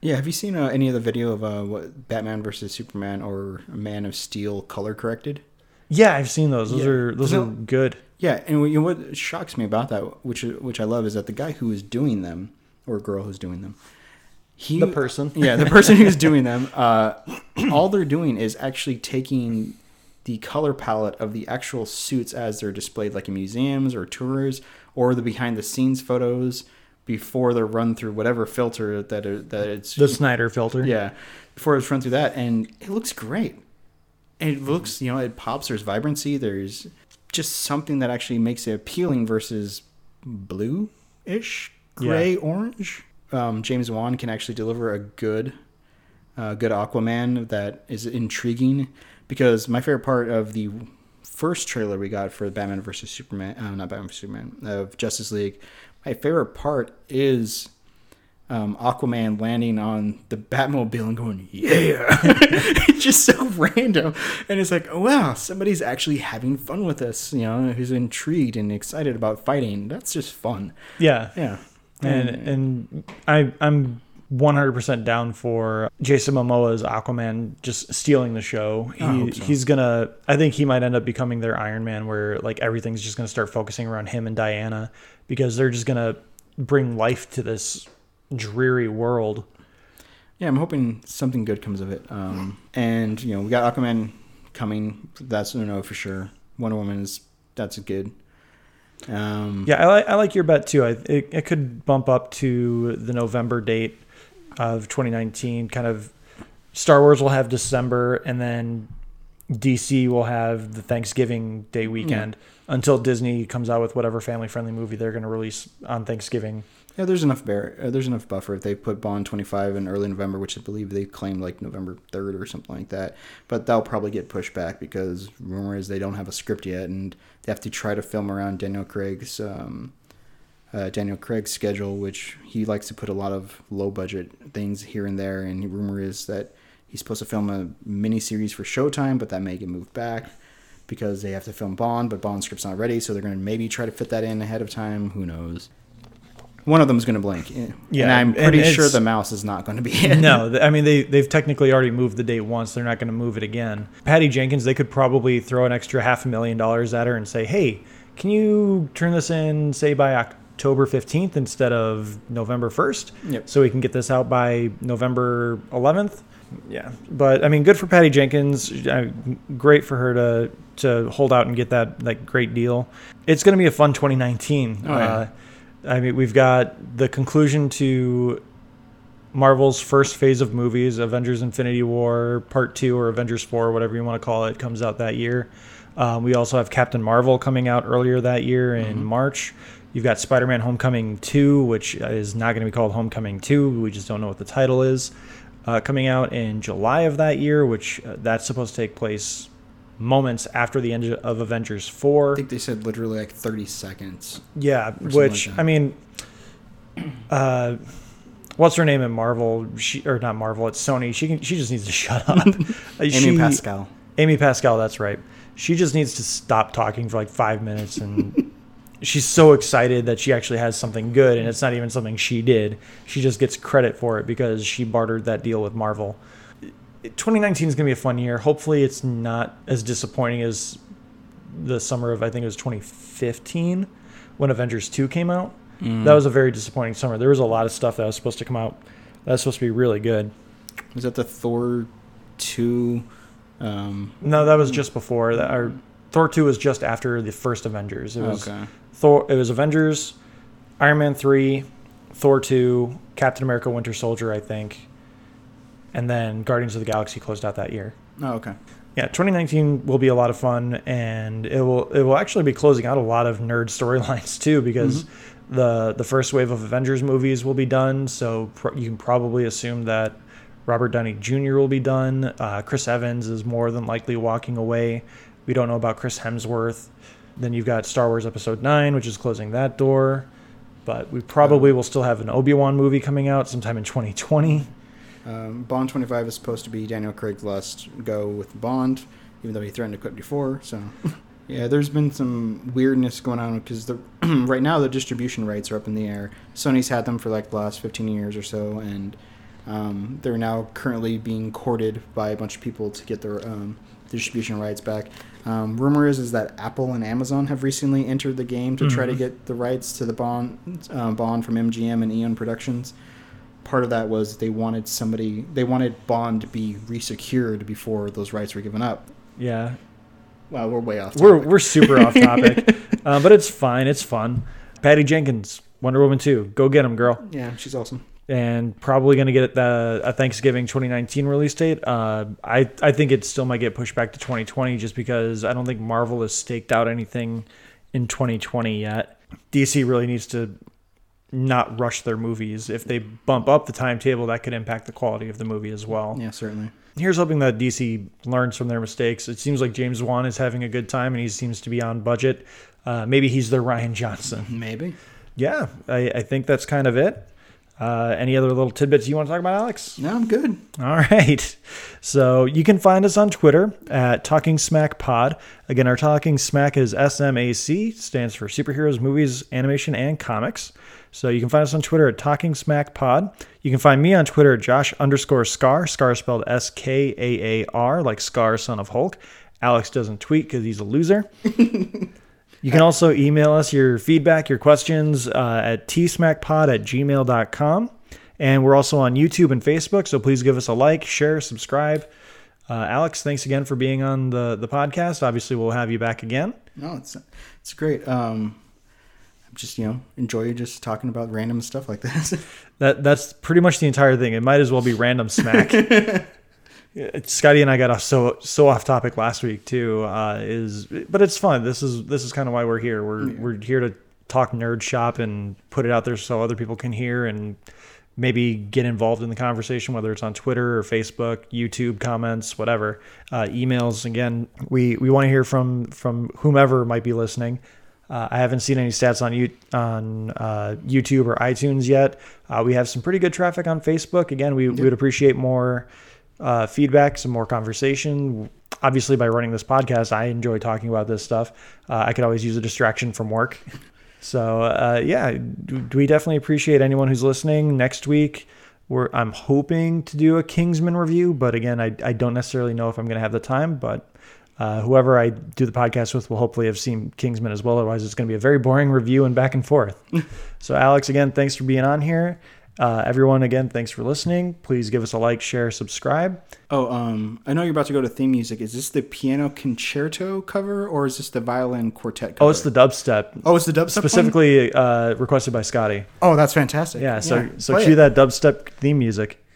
Yeah, have you seen uh, any of the video of uh, what Batman versus Superman or Man of Steel color corrected? Yeah, I've seen those. Those Yeah. are those are good. Yeah, and what- you know, what shocks me about that, which which I love, is that the guy who is doing them, or girl who's doing them, he The person. yeah, the person who's doing them, uh, all they're doing is actually taking the color palette of the actual suits as they're displayed, like in museums or tours, or the behind the scenes photos before they're run through whatever filter that it, that it's The Snyder filter. yeah, before it's run through that, and it looks great. And it looks, you know, it pops. There's vibrancy. There's just something that actually makes it appealing versus blue-ish, gray, orange. Um, James Wan can actually deliver a good, uh, good Aquaman that is intriguing. Because my favorite part of the first trailer we got for Batman versus Superman, uh, not Batman versus Superman, of Justice League, my favorite part is um, Aquaman landing on the Batmobile and going, "Yeah!" it's just so random, and it's like, oh, "Wow, somebody's actually having fun with us, You know, who's intrigued and excited about fighting. That's just fun. Yeah. Yeah, And and I I'm 100% down for Jason Momoa's Aquaman just stealing the show. He, so. He's gonna. I think he might end up becoming their Iron Man, where like everything's just gonna start focusing around him and Diana because they're just gonna bring life to this dreary world. Yeah, I'm hoping something good comes of it. Um, and you know, we got Aquaman coming. That's no no for sure. Wonder Woman is that's a good. Um, Yeah, I like I like your bet too. I, it, it could bump up to the November date of 2019. Kind of Star Wars will have December, and then DC will have the Thanksgiving Day weekend until Disney comes out with whatever family friendly movie they're going to release on Thanksgiving. Yeah, there's enough. Uh, there's enough buffer if they put Bond 25 in early November, which I believe they claimed like November 3rd or something like that. But that'll probably get pushed back because rumor is they don't have a script yet, and they have to try to film around Daniel Craig's um, uh, Daniel Craig's schedule, which he likes to put a lot of low budget things here and there. And rumor is that he's supposed to film a mini series for Showtime, but that may get moved back because they have to film Bond, but Bond script's not ready, so they're going to maybe try to fit that in ahead of time. Who knows? One of them is going to blink. Yeah, and I'm and pretty sure the mouse is not going to be in. no, I mean they they've technically already moved the date once. They're not going to move it again. Patty Jenkins, they could probably throw an extra half a million dollars at her and say, "Hey, can you turn this in say by October 15th instead of November 1st Yep. so we can get this out by November 11th?" Yeah. But I mean, good for Patty Jenkins. Great for her to to hold out and get that that great deal. It's going to be a fun 2019. Oh, yeah. uh, I mean, we've got the conclusion to Marvel's first phase of movies, Avengers Infinity War Part 2 or Avengers 4, whatever you want to call it, comes out that year. Um, we also have Captain Marvel coming out earlier that year in March. You've got Spider Man Homecoming 2, which is not going to be called Homecoming 2. We just don't know what the title is. Uh, coming out in July of that year, which uh, that's supposed to take place moments after the end of Avengers 4. I think they said literally like 30 seconds. Yeah, which like. I mean, uh, what's her name in Marvel? She or not Marvel? It's Sony. She can. She just needs to shut up. Amy she- Pascal. Amy Pascal. That's right. She just needs to stop talking for like five minutes, and she's so excited that she actually has something good, and it's not even something she did. She just gets credit for it because she bartered that deal with Marvel. 2019 is going to be a fun year. Hopefully, it's not as disappointing as the summer of I think it was 2015 when Avengers 2 came out. Mm. That was a very disappointing summer. There was a lot of stuff that was supposed to come out that was supposed to be really good. Was that the Thor 2? Um, No, that was just before that. Or Thor 2 was just after the first Avengers. It was okay. Thor. It was Avengers, Iron Man 3, Thor 2, Captain America: Winter Soldier, I think, and then Guardians of the Galaxy closed out that year. Oh, okay. Yeah, 2019 will be a lot of fun, and it will it will actually be closing out a lot of nerd storylines too, because the the first wave of Avengers movies will be done. So you can probably assume that Robert Downey Jr. will be done. Uh, Chris Evans is more than likely walking away. We don't know about Chris Hemsworth. Then you've got Star Wars Episode Nine, which is closing that door. But we probably will still have an Obi Wan movie coming out sometime in 2020. Um, Bond 25 is supposed to be Daniel Craig's last go with Bond, even though he threatened to quit before. So, yeah, there's been some weirdness going on because the right now the distribution rights are up in the air. Sony's had them for like the last 15 years or so, and um, they're now currently being courted by a bunch of people to get their um, distribution rights back. Um, rumor is is that Apple and Amazon have recently entered the game to try to Mhm. get the rights to the Bond uh, Bond from MGM and Eon Productions part of that was they wanted somebody they wanted Bond to be resecured before those rights were given up. Yeah, Wow, we're way off. We're we're super off topic, uh, but it's fine. It's fun. Patty Jenkins, Wonder Woman two, go get him, girl. yeah, she's awesome. And probably going to get the a Thanksgiving 2019 release date. Uh, I I think it still might get pushed back to 2020 just because I don't think Marvel has staked out anything in 2020 yet. DC really needs to not rush their movies. If they bump up the timetable, that could impact the quality of the movie as well. Yeah, certainly. Here's hoping that DC learns from their mistakes. It seems like James Wan is having a good time and he seems to be on budget. Uh, maybe he's the Rian Johnson. Maybe. Yeah, I, I think that's kind of it. Uh, any other little tidbits you want to talk about, Alex? No, I'm good. All right. So you can find us on Twitter at Talking Smack Pod. Again, our Talking Smack is SMAC, stands for Superheroes, Movies, Animation, and Comics. So you can find us on Twitter at Talking Smack Pod. You can find me on Twitter at Josh underscore Skaar, Skaar spelled S K A A R, like Skaar, son of Hulk. Alex doesn't tweet because he's a loser. You can also email us your feedback, your questions uh, at tsmackpod at gmail.com. And we're also on YouTube and Facebook, so please give us a like, share, subscribe. Uh, Alex, thanks again for being on the, the podcast. Obviously, we'll have you back again. No, it's it's great. Um, just you know enjoy just talking about random stuff like this. that that's pretty much the entire thing. It might as well be random smack. Scotty and I got off so so off topic last week too. Uh, is but it's fun. This is this is kind of why we're here. We're yeah. we're here to talk nerd shop and put it out there so other people can hear and maybe get involved in the conversation, whether it's on Twitter or Facebook, YouTube comments, whatever, uh, emails. Again, we we want to hear from from whomever might be listening. Uh, I haven't seen any stats on you on uh, YouTube or iTunes yet. Uh, we have some pretty good traffic on Facebook. Again, we, we would appreciate more uh, feedback, some more conversation. Obviously, by running this podcast, I enjoy talking about this stuff. Uh, I could always use a distraction from work. So uh, yeah, we definitely appreciate anyone who's listening. Next week, we're I'm hoping to do a Kingsman review, but again, I I don't necessarily know if I'm going to have the time, but uh, whoever I do the podcast with will hopefully have seen Kingsman as well. Otherwise, it's going to be a very boring review and back and forth. so, Alex, again, thanks for being on here. Uh, everyone, again, thanks for listening. Please give us a like, share, subscribe. Oh, um, I know you're about to go to theme music. Is this the piano concerto cover or is this the violin quartet cover? Oh, it's the dubstep. Oh, it's the dubstep. Specifically uh, requested by Scotty. Oh, that's fantastic. Yeah, so yeah, so cue it. that dubstep theme music.